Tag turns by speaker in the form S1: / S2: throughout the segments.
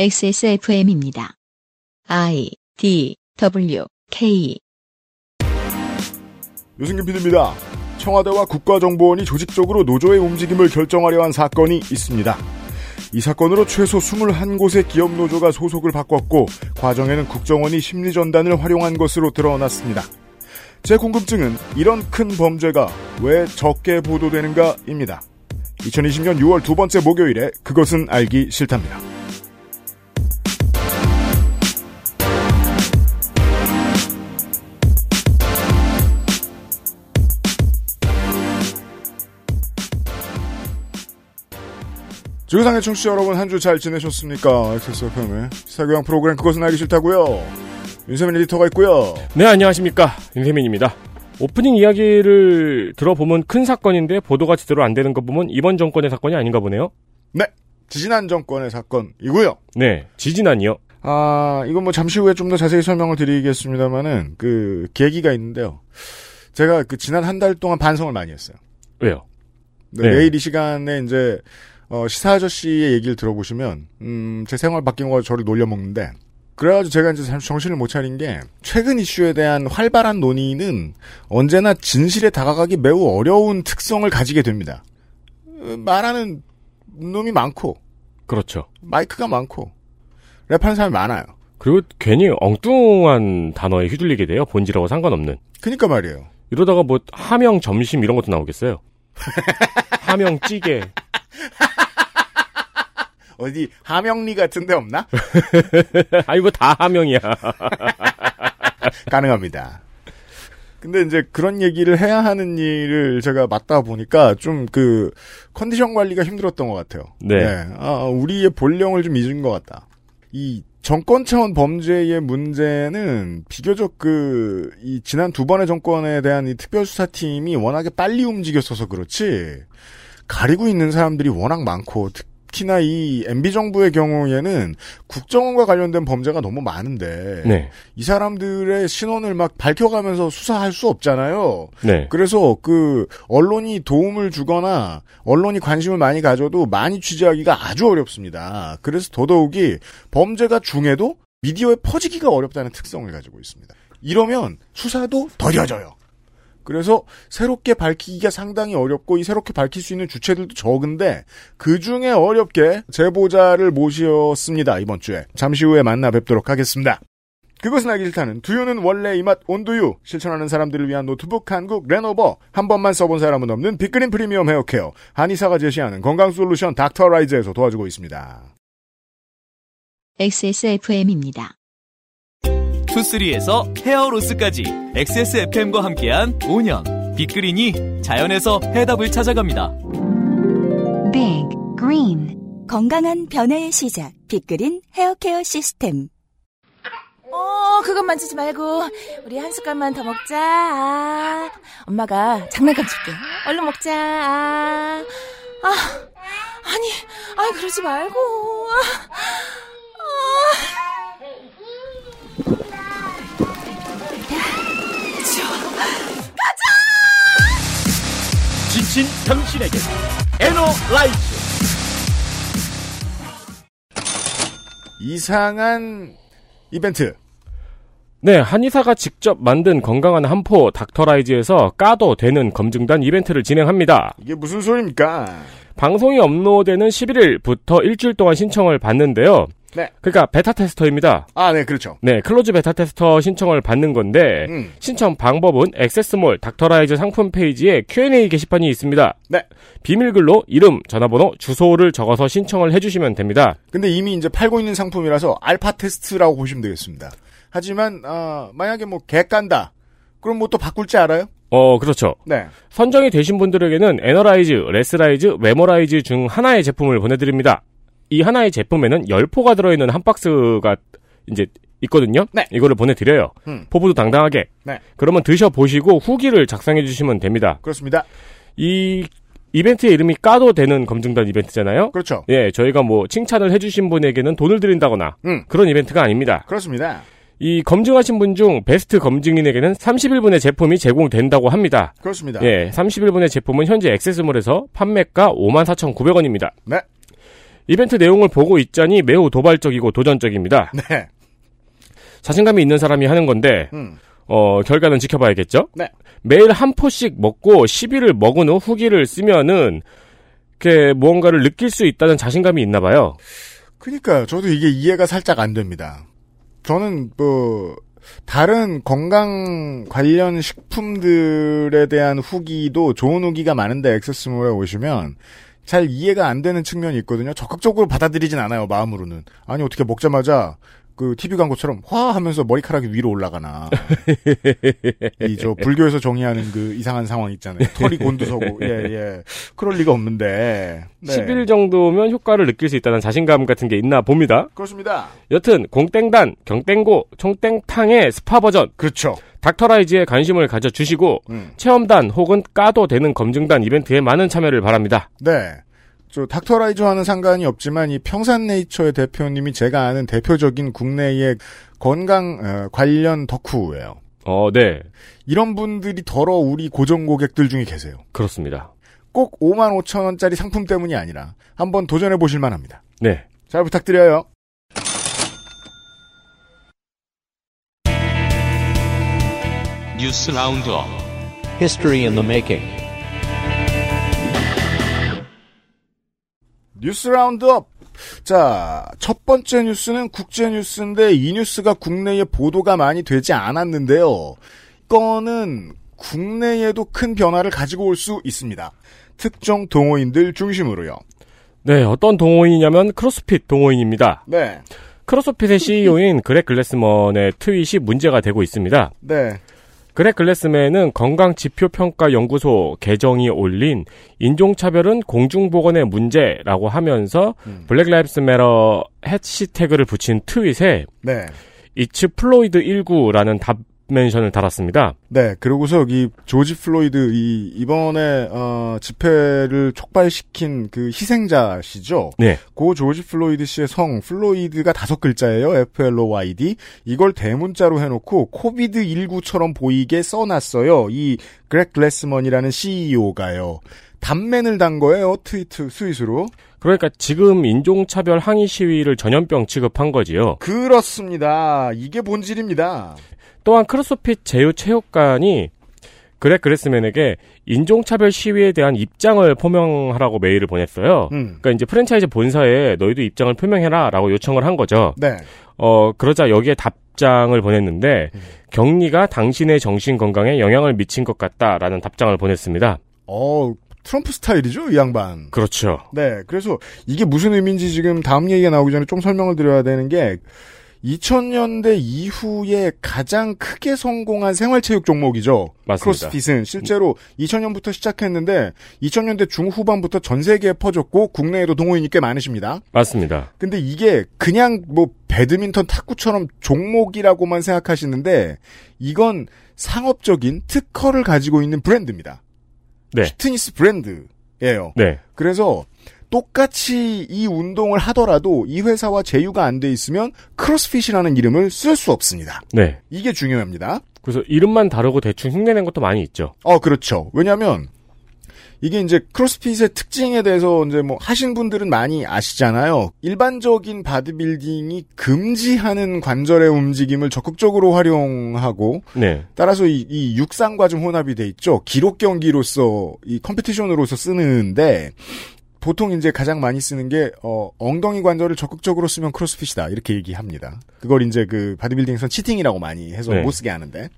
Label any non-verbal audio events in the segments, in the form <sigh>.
S1: XSFM입니다. I D W K
S2: 유승균 PD입니다. 청와대와 국가정보원이 조직적으로 노조의 움직임을 결정하려 한 사건이 있습니다. 이 사건으로 최소 21곳의 기업 노조가 소속을 바꿨고 과정에는 국정원이 심리전단을 활용한 것으로 드러났습니다. 제 궁금증은 이런 큰 범죄가 왜 적게 보도되는가입니다. 2020년 6월 두 번째 목요일에 그것은 알기 싫답니다. 지구상의 청취자 여러분 한 주 잘 지내셨습니까? XSFM의 시사교양 프로그램 그것은 알기 싫다고요. 윤세민 에디터가 있고요.
S3: 네, 안녕하십니까. 윤세민입니다. 오프닝 이야기를 들어보면 큰 사건인데 보도가 제대로 안 되는 거 보면 이번 정권의 사건이 아닌가 보네요.
S2: 네. 지지난 정권의 사건이고요.
S3: 네, 지지난이요.
S2: 아, 이건 뭐 잠시 후에 좀 더 자세히 설명을 드리겠습니다만은 그 계기가 있는데요. 제가 그 지난 한 달 동안 반성을 많이 했어요.
S3: 왜요?
S2: 네,
S3: 네.
S2: 내일 이 시간에 이제 어, 시사 아저씨의 얘기를 들어보시면 음, 제 생활 바뀐 거 저를 놀려먹는데 그래가지고 제가 이제 정신을 못 차린 게 최근 이슈에 대한 활발한 논의는 언제나 진실에 다가가기 매우 어려운 특성을 가지게 됩니다. 어, 말하는 놈이 많고
S3: 그렇죠.
S2: 마이크가 많고 랩하는 사람이 많아요.
S3: 그리고 괜히 엉뚱한 단어에 휘둘리게 돼요. 본질하고 상관없는.
S2: 그니까 말이에요.
S3: 이러다가 뭐 하명 점심 이런 것도 나오겠어요. <laughs> 하명 찌개. <laughs>
S2: 어디 하명리 같은 데 없나? <laughs>
S3: 아이고 다 하명이야. <laughs>
S2: 가능합니다. 근데 이제 그런 얘기를 해야 하는 일을 제가 맡다 보니까 좀 그 컨디션 관리가 힘들었던 것 같아요.
S3: 네.
S2: 아, 우리의 본령을 좀 잊은 것 같다. 이 정권 차원 범죄의 문제는 비교적 그, 이 지난 두 번의 정권에 대한 이 특별수사팀이 워낙에 빨리 움직였어서 그렇지, 가리고 있는 사람들이 워낙 많고, 특히나 이 MB정부의 경우에는 국정원과 관련된 범죄가 너무 많은데,
S3: 네.
S2: 이 사람들의 신원을 막 밝혀가면서 수사할 수 없잖아요.
S3: 네.
S2: 그래서 그 언론이 도움을 주거나 언론이 관심을 많이 가져도 많이 취재하기가 아주 어렵습니다. 그래서 더더욱이 범죄가 중에도 미디어에 퍼지기가 어렵다는 특성을 가지고 있습니다. 이러면 수사도 더뎌져요. 그래서 새롭게 밝히기가 상당히 어렵고 이 새롭게 밝힐 수 있는 주체들도 적은데 그 중에 어렵게 제보자를 모셨습니다. 이번 주에 잠시 후에 만나 뵙도록 하겠습니다. 그것은 알기 싫다는 두유는 원래 이 맛 온두유 실천하는 사람들을 위한 노트북 한국 레노버 한 번만 써본 사람은 없는 빅그린 프리미엄 헤어케어 한의사가 제시하는 건강 솔루션 닥터라이즈에서 도와주고 있습니다.
S1: XSFM입니다.
S4: 투쓰리에서 hair loss까지 XSFM과 함께한 5년 빅그린이 자연에서 해답을 찾아갑니다.
S5: Big Green
S6: 건강한 변화의 시작. 빅그린 헤어케어 시스템.
S7: 어, 그것 만지지 말고 우리 한 숟갈만 더 먹자. 아, 엄마가 장난감 줄게. 얼른 먹자. 아, 아 아니, 아니 그러지 말고. 아, 아. 좋아.
S4: 지친 당신에게 에너라이즈
S2: 이상한 이벤트
S3: 네, 한의사가 직접 만든 건강한 한포 닥터라이즈에서 까도 되는 검증단 이벤트를 진행합니다.
S2: 이게 무슨 소리입니까?
S3: 방송이 업로드되는 11일부터 일주일 동안 신청을 받는데요.
S2: 네.
S3: 그러니까 베타 테스터입니다.
S2: 아, 네, 그렇죠.
S3: 네, closed 베타 테스터 신청을 받는 건데
S2: 음.
S3: 신청 방법은 액세스몰 닥터라이즈 상품 페이지에 Q&A 게시판이 있습니다.
S2: 네.
S3: 비밀글로 이름, 전화번호, 주소를 적어서 신청을 해주시면 됩니다.
S2: 근데 이미 이제 팔고 있는 상품이라서 알파 테스트라고 보시면 되겠습니다. 하지만 아, 만약에 뭐 개 깐다. 그럼 뭐 또 바꿀 줄 알아요?
S3: 어, 그렇죠.
S2: 네.
S3: 선정이 되신 분들에게는 에너라이즈, 레스라이즈, 메모라이즈 중 하나의 제품을 보내드립니다. 이 하나의 제품에는 10포가 들어있는 한 박스가 이제 있거든요.
S2: 네.
S3: 이거를 보내드려요.
S2: 음.
S3: 포부도 당당하게.
S2: 네.
S3: 그러면 드셔보시고 후기를 작성해 주시면 됩니다.
S2: 그렇습니다.
S3: 이 이벤트의 이름이 까도 되는 검증단 이벤트잖아요.
S2: 그렇죠.
S3: 예, 저희가 뭐 칭찬을 해주신 분에게는 돈을 드린다거나
S2: 음.
S3: 그런 이벤트가 아닙니다.
S2: 그렇습니다.
S3: 이 검증하신 분 중 베스트 검증인에게는 31분의 제품이 제공된다고 합니다.
S2: 그렇습니다.
S3: 예, 31분의 제품은 현재 액세스몰에서 판매가 54,900원입니다.
S2: 네.
S3: 이벤트 내용을 보고 있자니 매우 도발적이고 도전적입니다.
S2: 네.
S3: 자신감이 있는 사람이 하는 건데
S2: 음.
S3: 어, 결과는 지켜봐야겠죠?
S2: 네.
S3: 매일 한 포씩 먹고 10일을 먹은 후 후기를 쓰면은 이렇게 무언가를 느낄 수 있다는 자신감이 있나 봐요.
S2: 그니까요. 저도 이게 이해가 살짝 안 됩니다. 저는 뭐 다른 건강 관련 식품들에 대한 후기도 좋은 후기가 많은데 액세스몰에 오시면 잘 이해가 안 되는 측면이 있거든요. 적극적으로 받아들이진 않아요. 마음으로는. 아니 어떻게 먹자마자 그 TV 광고처럼 화 하면서 머리카락이 위로 올라가나. 이 저 불교에서 정의하는 그 이상한 상황 있잖아요. 털이 곤두서고. 예, 예. 그럴 리가 없는데. 네.
S3: 10일 정도면 효과를 느낄 수 있다는 자신감 같은 게 있나 봅니다.
S2: 그렇습니다.
S3: 여튼 공땡단, 경땡고, 총땡탕의 스파 버전,
S2: 그렇죠.
S3: 닥터라이즈에 관심을 가져주시고
S2: 음.
S3: 체험단 혹은 까도 되는 검증단 이벤트에 많은 참여를 바랍니다.
S2: 네. 저 닥터라이즈와는 상관이 없지만 이 평산네이처의 대표님이 제가 아는 대표적인 국내의 건강 어, 관련 덕후예요.
S3: 어, 네.
S2: 이런 분들이 더러 우리 고정 고객들 중에 계세요.
S3: 그렇습니다.
S2: 꼭 5만 5천 원짜리 상품 때문이 아니라 한번 도전해 보실 만합니다.
S3: 네.
S2: 잘 부탁드려요.
S8: News Roundup
S9: History in the making.
S2: News Roundup. 자, 첫 번째 뉴스는 국제 뉴스인데 이 뉴스가 국내에 보도가 많이 되지 않았는데요. 이거는 국내에도 큰 변화를 가지고 올 수 있습니다. 특정 동호인들 중심으로요.
S3: 네, 어떤 동호인이냐면 크로스핏 동호인입니다.
S2: 네.
S3: 크로스핏의 CEO인 그렉 글래스먼의 트윗이 문제가 되고 있습니다.
S2: 네.
S3: 그렉 글래스먼은 건강지표평가연구소 계정이 올린 인종차별은 공중보건의 문제라고 하면서
S2: 음.
S3: Black Lives Matter 해시태그를 붙인 트윗에
S2: 네.
S3: It's Floyd 19라는 답 mention을 달았습니다.
S2: 네. 그러고서 이 조지 플로이드 이 이번에 어 집회를 촉발시킨 그 희생자시죠.
S3: 네.
S2: 고 조지 플로이드 씨의 성 플로이드가 다섯 글자예요. F L O Y D. 이걸 대문자로 해놓고 COVID 19처럼 보이게 써놨어요. 이 그렉 글래스먼이라는 CEO가요. 답멘을 단 거예요. 트위트 트윗으로.
S3: 그러니까 지금 인종차별 항의 시위를 전염병 취급한 거지요.
S2: 그렇습니다. 이게 본질입니다.
S3: 또한 크로스핏 제휴 체육관이 그렉 글래스먼에게 인종차별 시위에 대한 입장을 표명하라고 메일을 보냈어요.
S2: 음.
S3: 그러니까 이제 프랜차이즈 본사에 너희도 입장을 표명해라라고 요청을 한 거죠.
S2: 네.
S3: 어 그러자 여기에 답장을 보냈는데 격리가 당신의 정신 건강에 영향을 미친 것 같다라는 답장을 보냈습니다.
S2: 어, 트럼프 스타일이죠, 이 양반.
S3: 그렇죠.
S2: 네, 그래서 이게 무슨 의미인지 지금 다음 얘기가 나오기 전에 좀 설명을 드려야 되는 게 2000년대 이후에 가장 크게 성공한 생활체육 종목이죠.
S3: 맞습니다.
S2: 크로스핏은 실제로 2000년부터 시작했는데 2000년대 중후반부터 전 세계에 퍼졌고 국내에도 동호인이 꽤 많으십니다.
S3: 맞습니다.
S2: 근데 이게 그냥 뭐 배드민턴 탁구처럼 종목이라고만 생각하시는데 이건 상업적인 특허를 가지고 있는 브랜드입니다.
S3: 네.
S2: 피트니스 브랜드예요.
S3: 네.
S2: 그래서 똑같이 이 운동을 하더라도 이 회사와 제휴가 안 돼 있으면 크로스핏이라는 이름을 쓸 수 없습니다.
S3: 네.
S2: 이게 중요합니다.
S3: 그래서 이름만 다르고 대충 흉내낸 것도 많이 있죠.
S2: 어, 그렇죠. 왜냐면 이게 이제 크로스핏의 특징에 대해서 이제 뭐 하신 분들은 많이 아시잖아요. 일반적인 바디빌딩이 금지하는 관절의 움직임을 적극적으로 활용하고
S3: 네.
S2: 따라서 이, 이 육상과 좀 혼합이 돼 있죠. 기록 경기로서 이 competition으로서 쓰는데 보통 이제 가장 많이 쓰는 게 어, 엉덩이 관절을 적극적으로 쓰면 크로스핏이다 이렇게 얘기합니다. 그걸 이제 그 바디빌딩에서 cheating이라고 많이 해서
S3: 네.
S2: 못 쓰게 하는데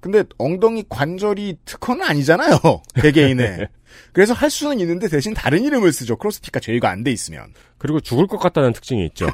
S2: 근데 엉덩이 관절이 특허는 아니잖아요. <laughs> 개개인의. <laughs> 그래서 할 수는 있는데 대신 다른 이름을 쓰죠. 크로스핏과 제휴가 안 돼 있으면.
S3: 그리고 죽을 것 같다는 특징이 있죠.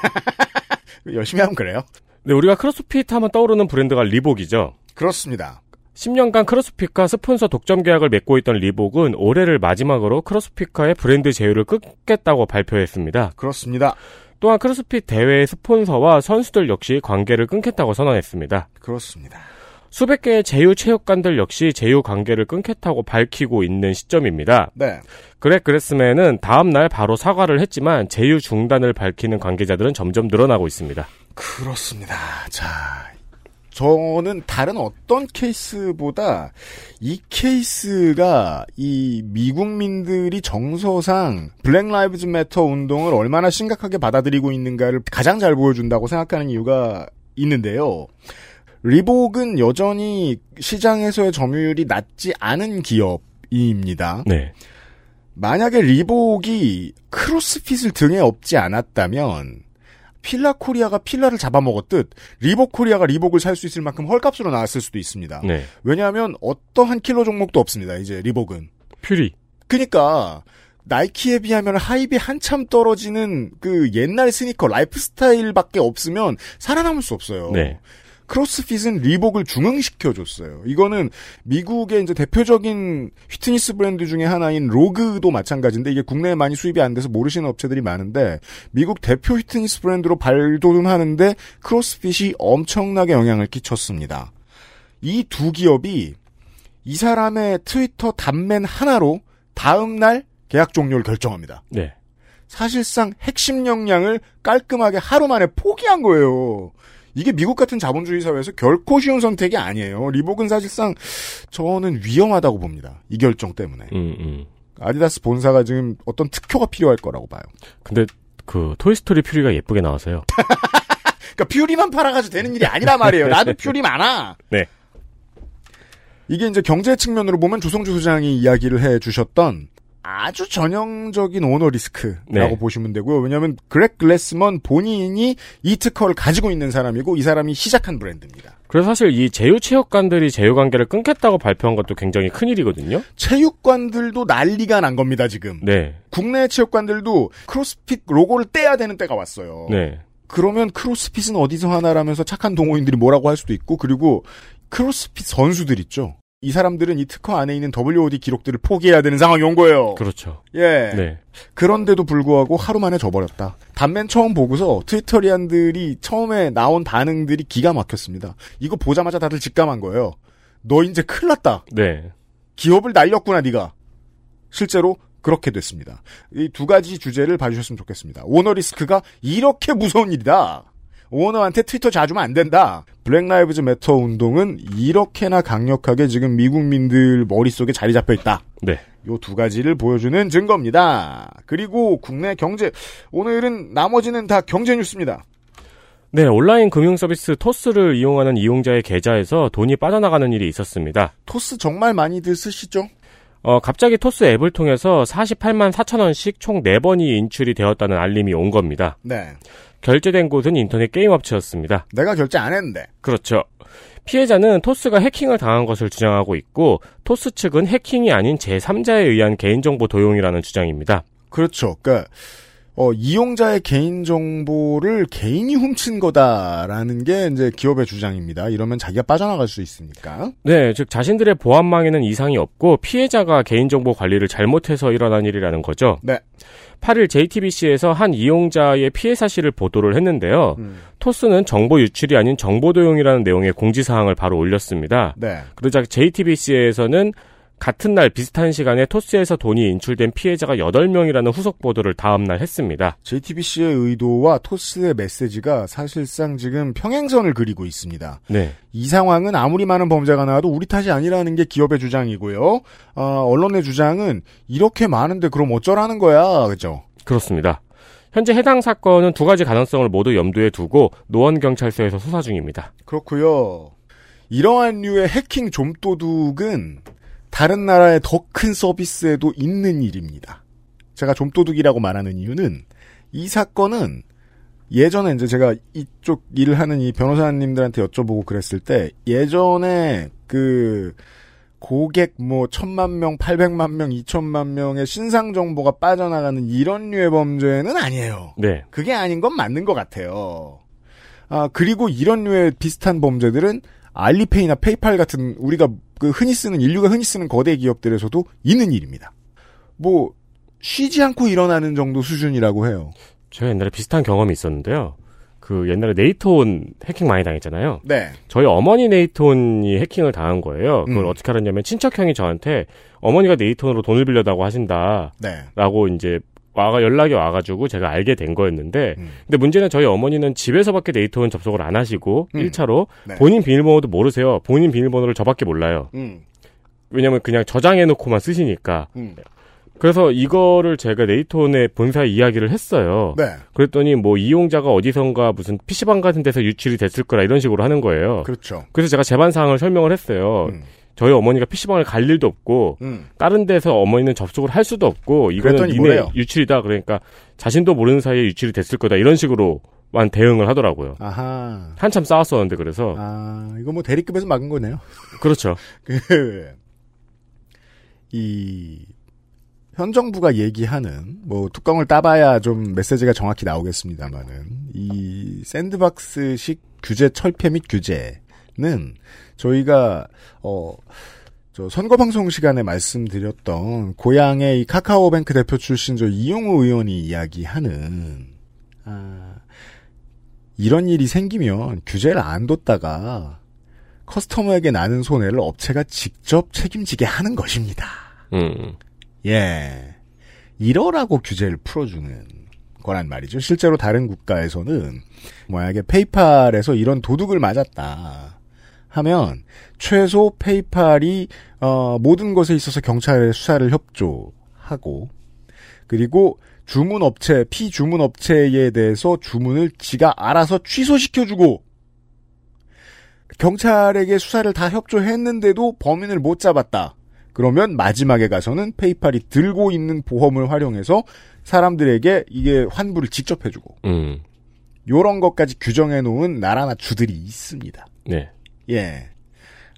S3: <laughs>
S2: 열심히 하면 그래요.
S3: 네, 우리가 크로스핏 하면 떠오르는 브랜드가 리복이죠.
S2: 그렇습니다.
S3: 10년간 크로스핏과 스폰서 독점 계약을 맺고 있던 리복은 올해를 마지막으로 크로스핏과의 브랜드 제휴를 끊겠다고 발표했습니다.
S2: 그렇습니다.
S3: 또한 크로스핏 대회 스폰서와 선수들 역시 관계를 끊겠다고 선언했습니다.
S2: 그렇습니다.
S3: 수백 개의 제휴 체육관들 역시 제휴 관계를 끊겠다고 밝히고 있는 시점입니다.
S2: 네.
S3: 그렉 글래스먼은 다음 날 바로 사과를 했지만 제휴 중단을 밝히는 관계자들은 점점 늘어나고 있습니다.
S2: 그렇습니다. 자, 저는 다른 어떤 케이스보다 이 케이스가 이 미국민들이 정서상 Black Lives Matter 운동을 얼마나 심각하게 받아들이고 있는가를 가장 잘 보여준다고 생각하는 이유가 있는데요. 리복은 여전히 시장에서의 점유율이 낮지 않은 기업입니다.
S3: 네.
S2: 만약에 리복이 크로스핏을 등에 업지 않았다면 필라 코리아가 필라를 잡아먹었듯 리복 코리아가 리복을 살 수 있을 만큼 헐값으로 나왔을 수도 있습니다.
S3: 네.
S2: 왜냐하면 어떠한 킬러 종목도 없습니다. 이제 리복은.
S3: 퓨리.
S2: 그니까 나이키에 비하면 hype이 한참 떨어지는 그 옛날 스니커 라이프스타일밖에 없으면 살아남을 수 없어요.
S3: 네.
S2: 크로스핏은 리복을 중흥시켜줬어요. 이거는 미국의 이제 대표적인 휘트니스 브랜드 중에 하나인 로그도 마찬가지인데 이게 국내에 많이 수입이 안 돼서 모르시는 업체들이 많은데 미국 대표 휘트니스 브랜드로 발돋움하는데 크로스핏이 엄청나게 영향을 끼쳤습니다. 이 두 기업이 이 사람의 트위터 단맨 하나로 다음 날 계약 종료를 결정합니다.
S3: 네.
S2: 사실상 핵심 역량을 깔끔하게 하루 만에 포기한 거예요. 이게 미국 같은 자본주의 사회에서 결코 쉬운 선택이 아니에요. 리복은 사실상 저는 위험하다고 봅니다. 이 결정 때문에.
S3: 음, 음.
S2: 아디다스 본사가 지금 어떤 특효가 필요할 거라고 봐요.
S3: 근데 그 토이스토리 퓨리가 예쁘게 나와서요. <laughs>
S2: 그러니까 퓨리만 팔아가지고 되는 일이 아니란 말이에요. <laughs> 나도 퓨리 많아.
S3: 네.
S2: 이게 이제 경제 측면으로 보면 조성주 소장이 이야기를 해 주셨던 아주 전형적인 오너 리스크라고
S3: 네.
S2: 보시면 되고요. 왜냐하면 그렉 글래스먼 본인이 이 특허를 가지고 있는 사람이고 이 사람이 시작한 브랜드입니다.
S3: 그래서 사실 이 제휴체육관들이 제휴관계를 끊겠다고 발표한 것도 굉장히 큰일이거든요.
S2: 체육관들도 난리가 난 겁니다, 지금.
S3: 네.
S2: 국내 체육관들도 크로스핏 로고를 떼야 되는 때가 왔어요.
S3: 네.
S2: 그러면 크로스핏은 어디서 하나라면서 착한 동호인들이 뭐라고 할 수도 있고, 그리고 크로스핏 선수들 있죠. 이 사람들은 이 특허 안에 있는 WOD 기록들을 포기해야 되는 상황이 온 거예요.
S3: 그렇죠.
S2: 예.
S3: 네.
S2: 그런데도 불구하고 하루 만에 져버렸다. 단맨 처음 보고서 트위터리안들이 처음에 나온 반응들이 기가 막혔습니다. 이거 보자마자 다들 직감한 거예요. 너 이제 큰일 났다.
S3: 네.
S2: 기업을 날렸구나 네가. 실제로 그렇게 됐습니다. 이 두 가지 주제를 봐주셨으면 좋겠습니다. 오너 리스크가 이렇게 무서운 일이다. 오너한테 트위터 자주면 안 된다. Black Lives Matter 운동은 이렇게나 강력하게 지금 미국민들 머릿속에 자리 잡혀 있다.
S3: 네.
S2: 요 두 가지를 보여주는 증거입니다. 그리고 국내 경제 오늘은 나머지는 다 경제 뉴스입니다.
S3: 네, 온라인 금융 서비스 토스를 이용하는 이용자의 계좌에서 돈이 빠져나가는 일이 있었습니다.
S2: 토스 정말 많이들 쓰시죠?
S3: 어, 갑자기 토스 앱을 통해서 48만 4천 원씩 총 4번이 인출이 되었다는 알림이 온 겁니다.
S2: 네.
S3: 결제된 곳은 인터넷 게임 업체였습니다.
S2: 내가 결제 안 했는데.
S3: 그렇죠. 피해자는 토스가 해킹을 당한 것을 주장하고 있고 토스 측은 해킹이 아닌 제3자에 의한 개인정보 도용이라는 주장입니다.
S2: 그렇죠. 그러니까 어, 이용자의 개인 정보를 개인이 훔친 거다라는 게 이제 기업의 주장입니다. 이러면 자기가 빠져나갈 수 있으니까.
S3: 네, 즉 자신들의 보안망에는 이상이 없고 피해자가 개인정보 관리를 잘못해서 일어난 일이라는 거죠.
S2: 네.
S3: 8일 JTBC에서 한 이용자의 피해 사실을 보도를 했는데요.
S2: 음.
S3: 토스는 정보 유출이 아닌 정보 도용이라는 내용의 공지사항을 바로 올렸습니다.
S2: 네.
S3: 그러자 JTBC에서는 같은 날 비슷한 시간에 토스에서 돈이 인출된 피해자가 8명이라는 후속 보도를 다음날 했습니다.
S2: JTBC의 의도와 토스의 메시지가 사실상 지금 평행선을 그리고 있습니다.
S3: 네.
S2: 이 상황은 아무리 많은 범죄가 나와도 우리 탓이 아니라는 게 기업의 주장이고요. 어, 언론의 주장은 이렇게 많은데 그럼 어쩌라는 거야, 그죠?
S3: 그렇습니다. 현재 해당 사건은 두 가지 가능성을 모두 염두에 두고 노원경찰서에서 수사 중입니다.
S2: 그렇고요. 이러한 류의 해킹 좀도둑은 다른 나라의 더 큰 서비스에도 있는 일입니다. 제가 좀도둑이라고 말하는 이유는 이 사건은 예전에 이제 제가 이쪽 일을 하는 이 변호사님들한테 여쭤보고 그랬을 때 예전에 그 고객 뭐 천만 명, 팔백만 명, 이천만 명의 신상 정보가 빠져나가는 이런 류의 범죄는 아니에요.
S3: 네.
S2: 그게 아닌 건 맞는 것 같아요. 아, 그리고 이런 류의 비슷한 범죄들은 알리페이나 페이팔 같은 우리가 그 흔히 쓰는 인류가 흔히 쓰는 거대 기업들에서도 있는 일입니다. 뭐 쉬지 않고 일어나는 정도 수준이라고 해요.
S3: 제가 옛날에 비슷한 경험이 있었는데요. 그 옛날에 네이트온 해킹 많이 당했잖아요.
S2: 네.
S3: 저희 어머니 네이트온이 해킹을 당한 거예요. 그걸
S2: 음.
S3: 어떻게 알았냐면 친척 형이 저한테 어머니가 네이트온으로 돈을 빌려다고 하신다.
S2: 네.
S3: 라고 이제 와가 연락이 와가지고 제가 알게 된 거였는데
S2: 음.
S3: 근데 문제는 저희 어머니는 집에서밖에 데이터원 접속을 안 하시고
S2: 음.
S3: 1차로
S2: 네.
S3: 본인 비밀번호도 모르세요. 본인 비밀번호를 저밖에 몰라요.
S2: 음,
S3: 왜냐면 그냥 저장해놓고만 쓰시니까.
S2: 음.
S3: 그래서 이거를 제가 네이트원에 본사에 이야기를 했어요.
S2: 네.
S3: 그랬더니 뭐 이용자가 어디선가 무슨 PC방 같은 데서 유출이 됐을 거라 이런 식으로 하는 거예요.
S2: 그렇죠.
S3: 그래서 제가 재반 사항을 설명을 했어요.
S2: 음.
S3: 저희 어머니가 PC방을 갈 일도 없고
S2: 음.
S3: 다른 데서 어머니는 접속을 할 수도 없고 이거는 니네
S2: 뭐래요?
S3: 유출이다 그러니까 자신도 모르는 사이에 유출이 됐을 거다 이런 식으로만 대응을 하더라고요.
S2: 아하.
S3: 한참 싸웠었는데 그래서
S2: 아, 이거 뭐 대리급에서 막은 거네요. <laughs>
S3: 그렇죠.
S2: 그, 이, 현 정부가 얘기하는, 뭐, 뚜껑을 따봐야 좀 메시지가 정확히 나오겠습니다만은, 이 샌드박스식 규제 철폐 및 규제 는 저희가, 어, 저 선거 방송 시간에 말씀드렸던 고향의 이 카카오뱅크 대표 출신 저 이용우 의원이 이야기하는, 아, 이런 일이 생기면 규제를 안 뒀다가 커스터머에게 나는 손해를 업체가 직접 책임지게 하는 것입니다.
S3: 음.
S2: 예. 이러라고 규제를 풀어주는 거란 말이죠. 실제로 다른 국가에서는 만약에 페이팔에서 이런 도둑을 맞았다 하면 최소 페이팔이 어, 모든 것에 있어서 경찰의 수사를 협조하고 그리고 주문 업체, 피주문 업체에 대해서 주문을 지가 알아서 취소시켜 주고 경찰에게 수사를 다 협조했는데도 범인을 못 잡았다. 그러면 마지막에 가서는 페이팔이 들고 있는 보험을 활용해서 사람들에게 이게 환불을 직접 해주고
S3: 음.
S2: 요런 것까지 규정해 놓은 나라나 주들이 있습니다.
S3: 네.
S2: 예.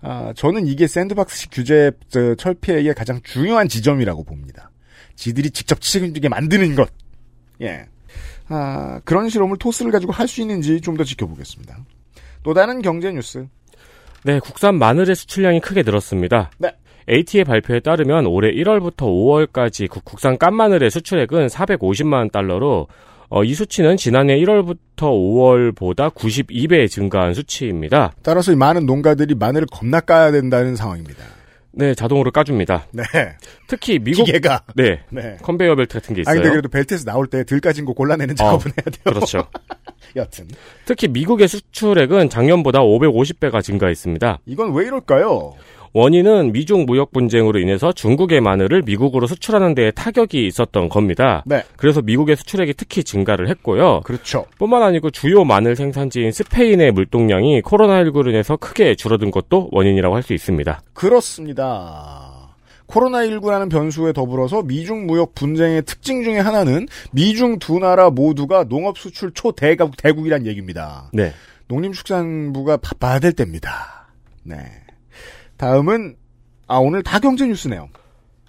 S2: 아, 저는 이게 샌드박스식 규제 저, 철폐의 가장 중요한 지점이라고 봅니다. 지들이 직접 책임지게 만드는 것. 예. 아, 그런 실험을 토스를 가지고 할 수 있는지 좀 더 지켜보겠습니다. 또 다른 경제 뉴스.
S3: 네, 국산 마늘의 수출량이 크게 늘었습니다.
S2: 네.
S3: AT의 발표에 따르면 올해 1월부터 5월까지 국- 국산 깐마늘의 수출액은 450만 달러로 어, 이 수치는 지난해 1월부터 5월보다 92배 증가한 수치입니다.
S2: 따라서 이 많은 농가들이 마늘을 겁나 까야 된다는 상황입니다.
S3: 네, 자동으로 까줍니다.
S2: 네.
S3: 특히 미국
S2: 기계가.
S3: 네
S2: 네.
S3: 컨베이어 벨트 같은 게
S2: 아,
S3: 있어요.
S2: 근데 그래도 벨트에서 나올 때 들 까진 거 골라내는 작업은 해야 돼요.
S3: 그렇죠. <laughs>
S2: 여튼.
S3: 특히 미국의 수출액은 작년보다 550배가 증가했습니다.
S2: 이건 왜 이럴까요?
S3: 원인은 미중 무역 분쟁으로 인해서 중국의 마늘을 미국으로 수출하는 데에 타격이 있었던 겁니다.
S2: 네.
S3: 그래서 미국의 수출액이 특히 증가를 했고요.
S2: 그렇죠.
S3: 뿐만 아니고 주요 마늘 생산지인 스페인의 물동량이 코로나19로 인해서 크게 줄어든 것도 원인이라고 할 수 있습니다.
S2: 그렇습니다. 코로나19라는 변수에 더불어서 미중 무역 분쟁의 특징 중에 하나는 미중 두 나라 모두가 농업 수출 초대국 대국이란 얘기입니다.
S3: 네.
S2: 농림축산부가 바빠야 될 때입니다. 네. 다음은 아 오늘 다 경제 뉴스네요.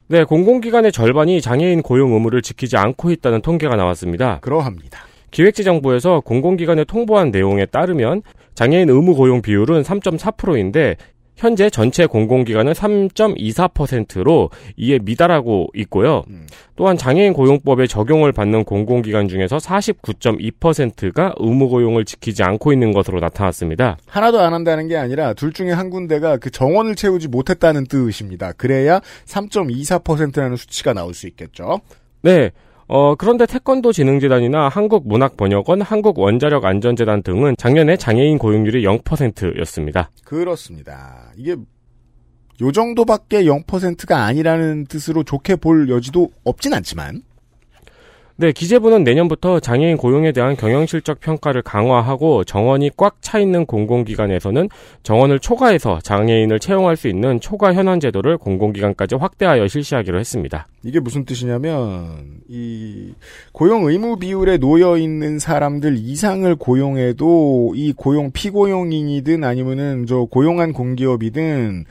S3: 네, 공공기관의 절반이 장애인 고용 의무를 지키지 않고 있다는 통계가 나왔습니다.
S2: 그러합니다.
S3: 기획재정부에서 공공기관에 통보한 내용에 따르면 장애인 의무 고용 비율은 3.4%인데 현재 전체 공공기관은 3.24%로 이에 미달하고 있고요.
S2: 음.
S3: 또한 장애인 고용법에 적용을 받는 공공기관 중에서 49.2%가 의무 고용을 지키지 않고 있는 것으로 나타났습니다.
S2: 하나도 안 한다는 게 아니라 둘 중에 한 군데가 그 정원을 채우지 못했다는 뜻입니다. 그래야 3.24%라는 수치가 나올 수 있겠죠.
S3: 네. 어, 그런데 태권도 진흥재단이나 한국문학번역원, 한국원자력 안전재단 등은 작년에 장애인 고용률이 0%였습니다.
S2: 그렇습니다. 이게 요 정도밖에 0%가 아니라는 뜻으로 좋게 볼 여지도 없진 않지만
S3: 네, 기재부는 내년부터 장애인 고용에 대한 경영실적 평가를 강화하고 정원이 꽉 차 있는 공공기관에서는 정원을 초과해서 장애인을 채용할 수 있는 초과 현원 제도를 공공기관까지 확대하여 실시하기로 했습니다.
S2: 이게 무슨 뜻이냐면 이 고용 의무 비율에 놓여 있는 사람들 이상을 고용해도 이 고용 피고용인이든 아니면은 저 고용한 공기업이든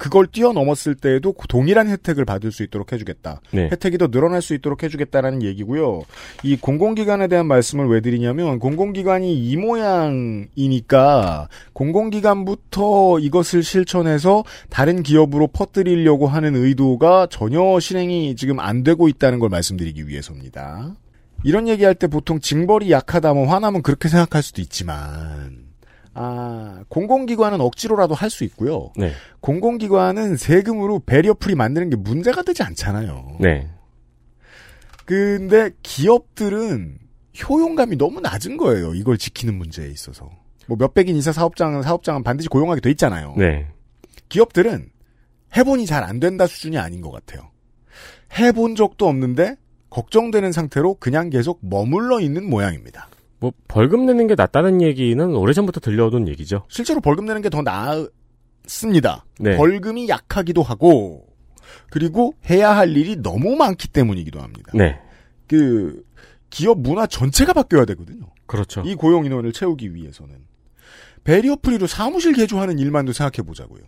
S2: 그걸 뛰어넘었을 때에도 동일한 혜택을 받을 수 있도록 해주겠다.
S3: 네.
S2: 혜택이 더 늘어날 수 있도록 해주겠다라는 얘기고요. 이 공공기관에 대한 말씀을 왜 드리냐면 공공기관이 이 모양이니까 공공기관부터 이것을 실천해서 다른 기업으로 퍼뜨리려고 하는 의도가 전혀 실행이 지금 안 되고 있다는 걸 말씀드리기 위해서입니다. 이런 얘기할 때 보통 징벌이 약하다 뭐 화나면 그렇게 생각할 수도 있지만 아, 공공기관은 억지로라도 할 수 있고요.
S3: 네.
S2: 공공기관은 세금으로 배리어풀이 만드는 게 문제가 되지 않잖아요.
S3: 네.
S2: 근데 기업들은 효용감이 너무 낮은 거예요. 이걸 지키는 문제에 있어서. 뭐 몇백인 이사 사업장은 사업장은 반드시 고용하게 돼 있잖아요.
S3: 네.
S2: 기업들은 해본이 잘안 된다 수준이 아닌 것 같아요. 해본 적도 없는데 걱정되는 상태로 그냥 계속 머물러 있는 모양입니다.
S3: 뭐 벌금 내는 게 낫다는 얘기는 오래전부터 들려오던 얘기죠.
S2: 실제로 벌금 내는 게 더 나습니다.
S3: 네.
S2: 벌금이 약하기도 하고 그리고 해야 할 일이 너무 많기 때문이기도 합니다.
S3: 네.
S2: 그 기업 문화 전체가 바뀌어야 되거든요.
S3: 그렇죠.
S2: 이 고용 인원을 채우기 위해서는 베리어 프리로 사무실 개조하는 일만도 생각해 보자고요.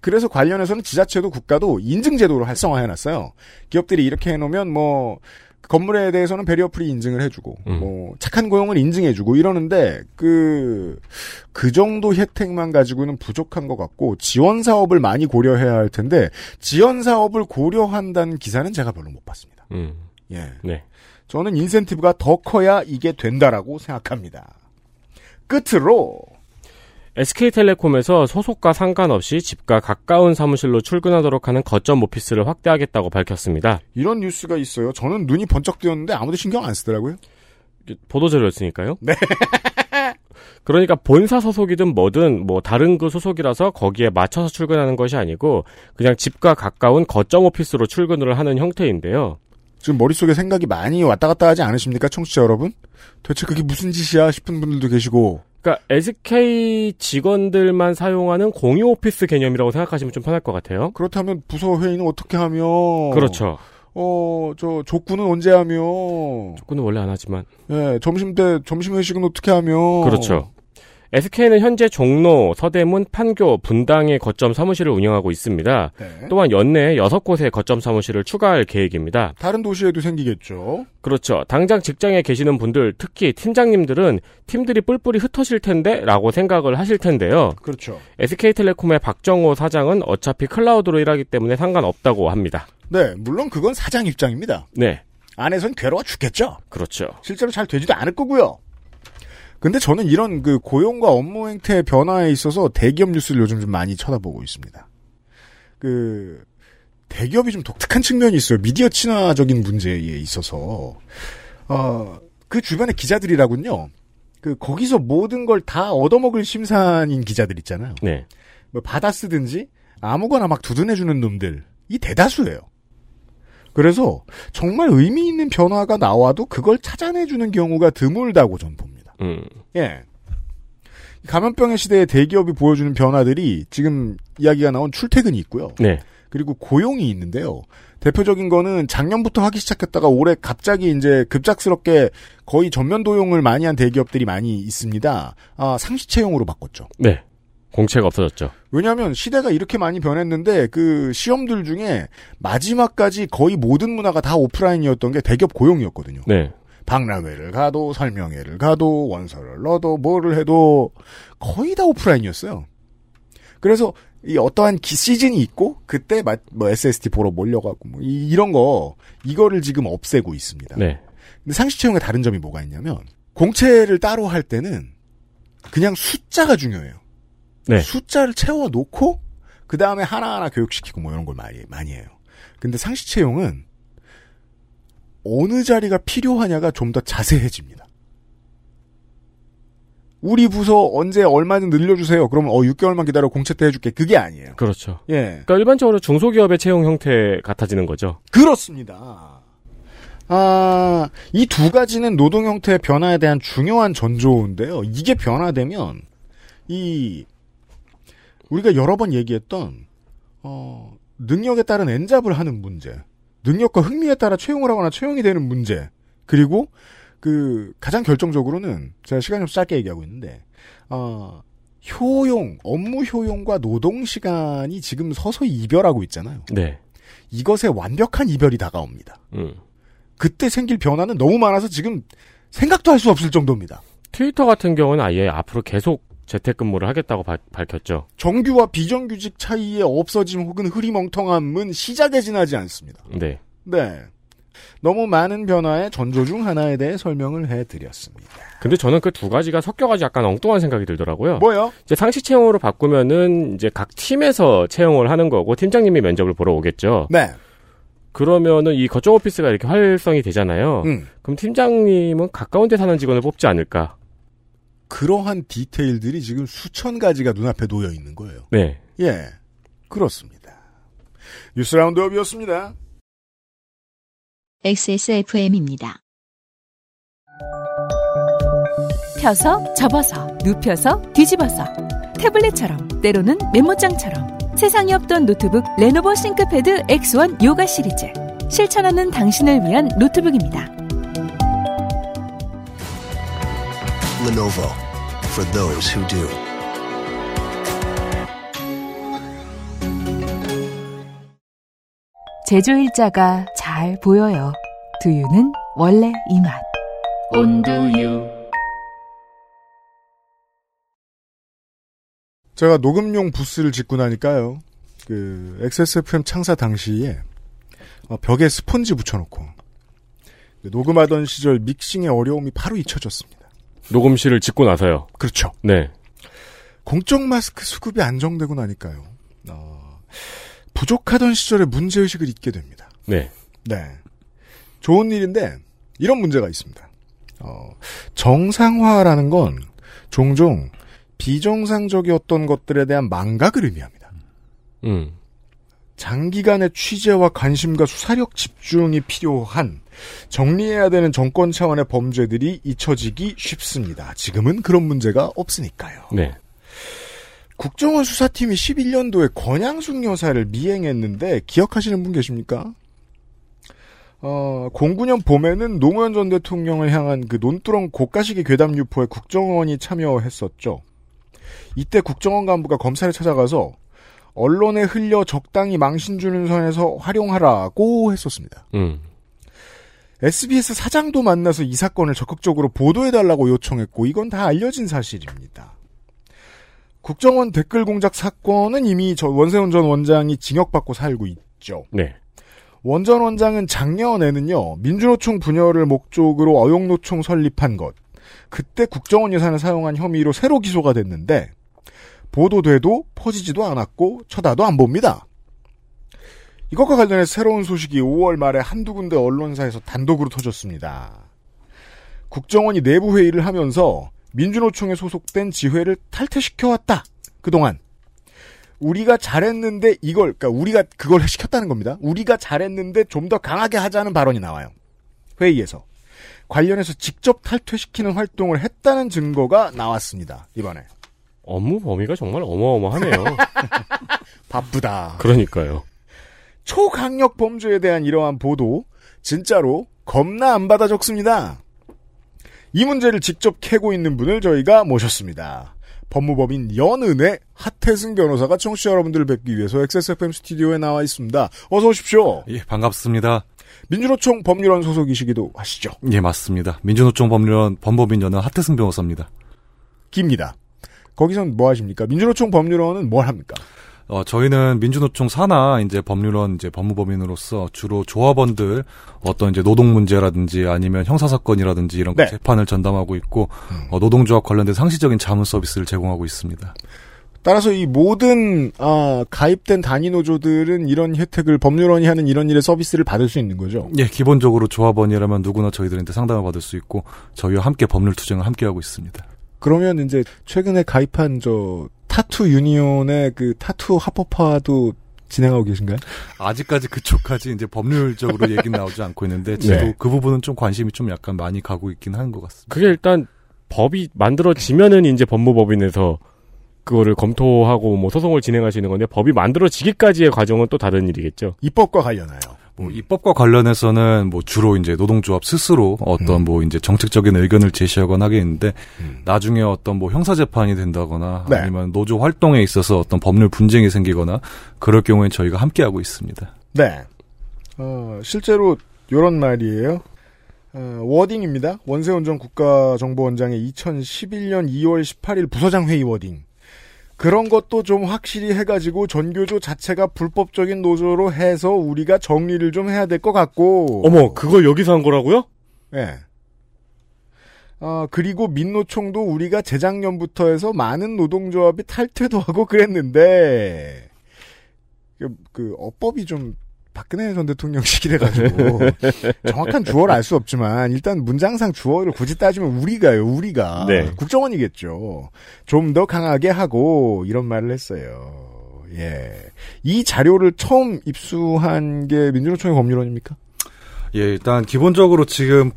S2: 그래서 관련해서는 지자체도 국가도 인증 제도를 활성화해 놨어요. 기업들이 이렇게 해 놓으면 뭐 건물에 대해서는 barrier free 인증을 해주고,
S3: 음.
S2: 뭐, 착한 고용을 인증해주고 이러는데, 그, 그 정도 혜택만 가지고는 부족한 것 같고, 지원 사업을 많이 고려해야 할 텐데, 지원 사업을 고려한다는 기사는 제가 별로 못 봤습니다.
S3: 음.
S2: 예.
S3: 네.
S2: 저는 인센티브가 더 커야 이게 된다라고 생각합니다. 끝으로,
S3: SK텔레콤에서 소속과 상관없이 집과 가까운 사무실로 출근하도록 하는 거점 오피스를 확대하겠다고 밝혔습니다.
S2: 이런 뉴스가 있어요. 저는 눈이 번쩍 뜨였는데 아무도 신경 안 쓰더라고요.
S3: 보도자료였으니까요. 네. <laughs> 그러니까 본사 소속이든 뭐든 뭐 다른 그 소속이라서 거기에 맞춰서 출근하는 것이 아니고 그냥 집과 가까운 거점 오피스로 출근을 하는 형태인데요.
S2: 지금 머릿속에 생각이 많이 왔다 갔다 하지 않으십니까, 청취자 여러분? 도대체 그게 무슨 짓이야 싶은 분들도 계시고.
S3: 그러니까 SK 직원들만 사용하는 공유 오피스 개념이라고 생각하시면 좀 편할 것 같아요.
S2: 그렇다면 부서 회의는 어떻게 하며?
S3: 그렇죠.
S2: 어, 저 족구는 언제 하며?
S3: 축구는 원래 안 하지만.
S2: 예, 점심 때 점심 회식은 어떻게 하며?
S3: 그렇죠. SK는 현재 종로, 서대문, 판교, 분당의 거점 사무실을 운영하고 있습니다.
S2: 네.
S3: 또한 연내에 6곳의 거점 사무실을 추가할 계획입니다.
S2: 다른 도시에도 생기겠죠.
S3: 그렇죠. 당장 직장에 계시는 분들, 특히 팀장님들은 팀들이 뿔뿔이 흩어질 텐데 라고 생각을 하실 텐데요.
S2: 그렇죠.
S3: SK텔레콤의 박정호 사장은 어차피 클라우드로 일하기 때문에 상관없다고 합니다.
S2: 네, 물론 그건 사장 입장입니다.
S3: 네,
S2: 안에선 괴로워 죽겠죠.
S3: 그렇죠.
S2: 실제로 잘 되지도 않을 거고요. 근데 저는 이런 그 고용과 업무 행태의 변화에 있어서 대기업 뉴스를 요즘 좀 많이 쳐다보고 있습니다. 그 대기업이 좀 독특한 측면이 있어요. 미디어 친화적인 문제에 있어서 어, 그 주변의 기자들이라군요. 그 거기서 모든 걸 다 얻어먹을 심산인 기자들 있잖아요.
S3: 네.
S2: 뭐 받아 쓰든지 아무거나 막 두둔해주는 놈들 이 대다수예요. 그래서 정말 의미 있는 변화가 나와도 그걸 찾아내주는 경우가 드물다고 전 봅니다.
S3: 음,
S2: 예. 감염병의 시대에 대기업이 보여주는 변화들이 지금 이야기가 나온 출퇴근이 있고요.
S3: 네.
S2: 그리고 고용이 있는데요. 대표적인 거는 작년부터 하기 시작했다가 올해 갑자기 이제 급작스럽게 거의 전면 도용을 많이 한 대기업들이 많이 있습니다. 아, 상시 채용으로 바꿨죠.
S3: 네. 공채가 없어졌죠.
S2: 왜냐하면 시대가 이렇게 많이 변했는데 그 시험들 중에 마지막까지 거의 모든 문화가 다 오프라인이었던 게 대기업 고용이었거든요.
S3: 네.
S2: 박람회를 가도 설명회를 가도 원서를 넣어도 뭐를 해도 거의 다 오프라인이었어요. 그래서 이 어떠한 기 시즌이 있고 그때 마- 뭐 SST 보러 몰려가고 뭐 이, 런거 이거를 지금 없애고 있습니다.
S3: 네.
S2: 근데 상시 채용의 다른 점이 뭐가 있냐면 공채를 따로 할 때는 그냥 숫자가 중요해요.
S3: 네.
S2: 숫자를 채워 놓고 그 다음에 하나하나 교육시키고 뭐 이런 걸 많이 많이 해요. 근데 상시 채용은 어느 자리가 필요하냐가 좀 더 자세해집니다. 우리 부서 언제 얼마 좀 늘려주세요. 그러면 어 6개월만 기다려 공채 때 해줄게. 그게 아니에요.
S3: 그렇죠.
S2: 예,
S3: 그러니까 일반적으로 중소기업의 채용 형태 같아지는 거죠.
S2: 그렇습니다. 아, 이 두 가지는 노동 형태의 변화에 대한 중요한 전조인데요. 이게 변화되면 이 우리가 여러 번 얘기했던 어, 능력에 따른 엔잡을 하는 문제, 능력과 흥미에 따라 채용을 하거나 채용이 되는 문제, 그리고 그 가장 결정적으로는 제가 시간이 없어 짧게 얘기하고 있는데 어, 효용, 업무 효용과 노동 시간이 지금 서서히 이별하고 있잖아요.
S3: 네.
S2: 이것의 완벽한 이별이 다가옵니다.
S3: 음.
S2: 그때 생길 변화는 너무 많아서 지금 생각도 할 수 없을 정도입니다.
S3: 트위터 같은 경우는 아예 앞으로 계속 재택근무를 하겠다고 바- 밝혔죠.
S2: 정규와 비정규직 차이의 없어짐 혹은 흐리멍텅함은 시작에 지나지 않습니다.
S3: 네.
S2: 네. 너무 많은 변화의 전조 중 하나에 대해 설명을 해드렸습니다.
S3: 근데 저는 그 두 가지가 섞여가지고 약간 엉뚱한 생각이 들더라고요.
S2: 뭐요?
S3: 이제 상시 채용으로 바꾸면은 이제 각 팀에서 채용을 하는 거고 팀장님이 면접을 보러 오겠죠.
S2: 네.
S3: 그러면은 이 거점 오피스가 이렇게 활성이 되잖아요.
S2: 음.
S3: 그럼 팀장님은 가까운 데 사는 직원을 뽑지 않을까?
S2: 그러한 디테일들이 지금 수천 가지가 눈앞에 놓여 있는 거예요.
S3: 네.
S2: 예, 그렇습니다. 뉴스 roundup이었습니다.
S1: XSFM입니다.
S7: 펴서 접어서 눕혀서 뒤집어서 태블릿처럼 때로는 메모장처럼 세상에 없던 노트북 레노버 싱크패드 X1 요가 시리즈 실천하는 당신을 위한 노트북입니다.
S8: Lenovo for those who do.
S7: 제조 일자가 잘 보여요. 두유는 원래 이 맛.
S3: 온두유.
S2: 제가 녹음용 부스를 짓고 나니까요. 그 XSFM 창사 당시에 어, 벽에 스펀지 붙여놓고 녹음하던 시절 믹싱의 어려움이 바로 잊혀졌습니다.
S3: 녹음실을 짓고 나서요.
S2: 그렇죠.
S3: 네.
S2: 공적 마스크 수급이 안정되고 나니까요. 어, 부족하던 시절의 문제의식을 잊게 됩니다.
S3: 네.
S2: 네. 좋은 일인데 이런 문제가 있습니다. 어, 정상화라는 건 종종 비정상적이었던 것들에 대한 망각을 의미합니다.
S3: 음.
S2: 장기간의 취재와 관심과 수사력 집중이 필요한 정리해야 되는 정권 차원의 범죄들이 잊혀지기 쉽습니다. 지금은 그런 문제가 없으니까요.
S3: 네.
S2: 국정원 수사팀이 11년도에 권양숙 여사를 미행했는데 기억하시는 분 계십니까? 어, 09년 봄에는 노무현 전 대통령을 향한 그 논두렁 고가식의 괴담 유포에 국정원이 참여했었죠. 이때 국정원 간부가 검사를 찾아가서 언론에 흘려 적당히 망신 주는 선에서 활용하라고 했었습니다.
S3: 음.
S2: SBS 사장도 만나서 이 사건을 적극적으로 보도해달라고 요청했고 이건 다 알려진 사실입니다. 국정원 댓글 공작 사건은 이미 저 원세훈 전 원장이 징역받고 살고 있죠.
S3: 네.
S2: 원전 원장은 작년에는요 민주노총 분열을 목적으로 어용노총 설립한 것 그때 국정원 예산을 사용한 혐의로 새로 기소가 됐는데 보도돼도 퍼지지도 않았고 쳐다도 안 봅니다. 이것과 관련해 새로운 소식이 5월 말에 한두 군데 언론사에서 단독으로 터졌습니다. 국정원이 내부 회의를 하면서 민주노총에 소속된 지회를 탈퇴시켜왔다. 그동안 우리가 잘했는데 이걸 그러니까 우리가 그걸 시켰다는 겁니다. 우리가 잘했는데 좀 더 강하게 하자는 발언이 나와요. 회의에서 관련해서 직접 탈퇴시키는 활동을 했다는 증거가 나왔습니다. 이번에
S3: 업무 범위가 정말 어마어마하네요. <laughs>
S2: 바쁘다.
S3: 그러니까요.
S2: 초강력 범죄에 대한 이러한 보도 진짜로 겁나 안 받아 적습니다. 이 문제를 직접 캐고 있는 분을 저희가 모셨습니다. 법무법인 연은의 하태승 변호사가 청취자 여러분들을 뵙기 위해서 XSFM 스튜디오에 나와 있습니다. 어서 오십시오.
S10: 예, 반갑습니다.
S2: 민주노총 법률원 소속이시기도 하시죠.
S10: 예, 맞습니다. 민주노총 법률원 범법인 연은 하태승 변호사입니다.
S2: 깁니다. 거기선 뭐 하십니까? 민주노총 법률원은 뭘 합니까?
S10: 어, 저희는 민주노총 산하 이제 법률원 이제 법무법인으로서 주로 조합원들 어떤 이제 노동 문제라든지 아니면 형사 사건이라든지 이런 거
S2: 네.
S10: 재판을 전담하고 있고 어, 노동조합 관련된 상시적인 자문 서비스를 제공하고 있습니다.
S2: 따라서 이 모든 아, 가입된 단위 노조들은 이런 혜택을 법률원이 하는 이런 일의 서비스를 받을 수 있는 거죠.
S10: 예, 기본적으로 조합원이라면 누구나 저희들한테 상담을 받을 수 있고 저희와 함께 법률 투쟁을 함께 하고 있습니다.
S2: 그러면 이제 최근에 가입한 저 타투 유니온의 그 타투 합법화도 진행하고 계신가요?
S10: 아직까지 그쪽까지 이제 법률적으로 얘기는 나오지 않고 있는데 저도
S3: 네.
S10: 그 부분은 좀 관심이 좀 약간 많이 가고 있긴 한 것 같습니다.
S3: 그게 일단 법이 만들어지면은 이제 법무법인에서 그거를 검토하고 뭐 소송을 진행하시는 건데 법이 만들어지기까지의 과정은 또 다른 일이겠죠.
S2: 입법과 관련하여.
S10: 뭐 입법과 관련해서는 뭐 주로 이제 노동조합 스스로 어떤 뭐 이제 정책적인 의견을 제시하거나 하겠는데 나중에 어떤 뭐 형사 재판이 된다거나
S2: 네.
S10: 아니면 노조 활동에 있어서 어떤 법률 분쟁이 생기거나 그럴 경우엔 저희가 함께 하고 있습니다.
S2: 네. 어, 실제로 요런 말이에요. 어, wording입니다. 원세훈 전 국가정보원장의 2011년 2월 18일 부서장 회의 wording. 그런 것도 좀 확실히 해가지고 전교조 자체가 불법적인 노조로 해서 우리가 정리를 좀 해야 될 것 같고.
S3: 어머, 그걸 여기서 한 거라고요?
S2: 예. 아, 그리고 민노총도 우리가 재작년부터 해서 많은 노동조합이 탈퇴도 하고 그랬는데, 그, 그 업법이 좀 박근혜 전 대통령 시기래 가지고 <laughs> 정확한 주어를 알 수 없지만 일단 문장상 주어를 굳이 따지면 우리가요. 우리가
S3: 네.
S2: 국정원이겠죠. 좀 더 강하게 하고 이런 말을 했어요. 예. 이 자료를 처음 입수한 게 민주노총의 법률원입니까?
S10: 예, 일단 기본적으로 지금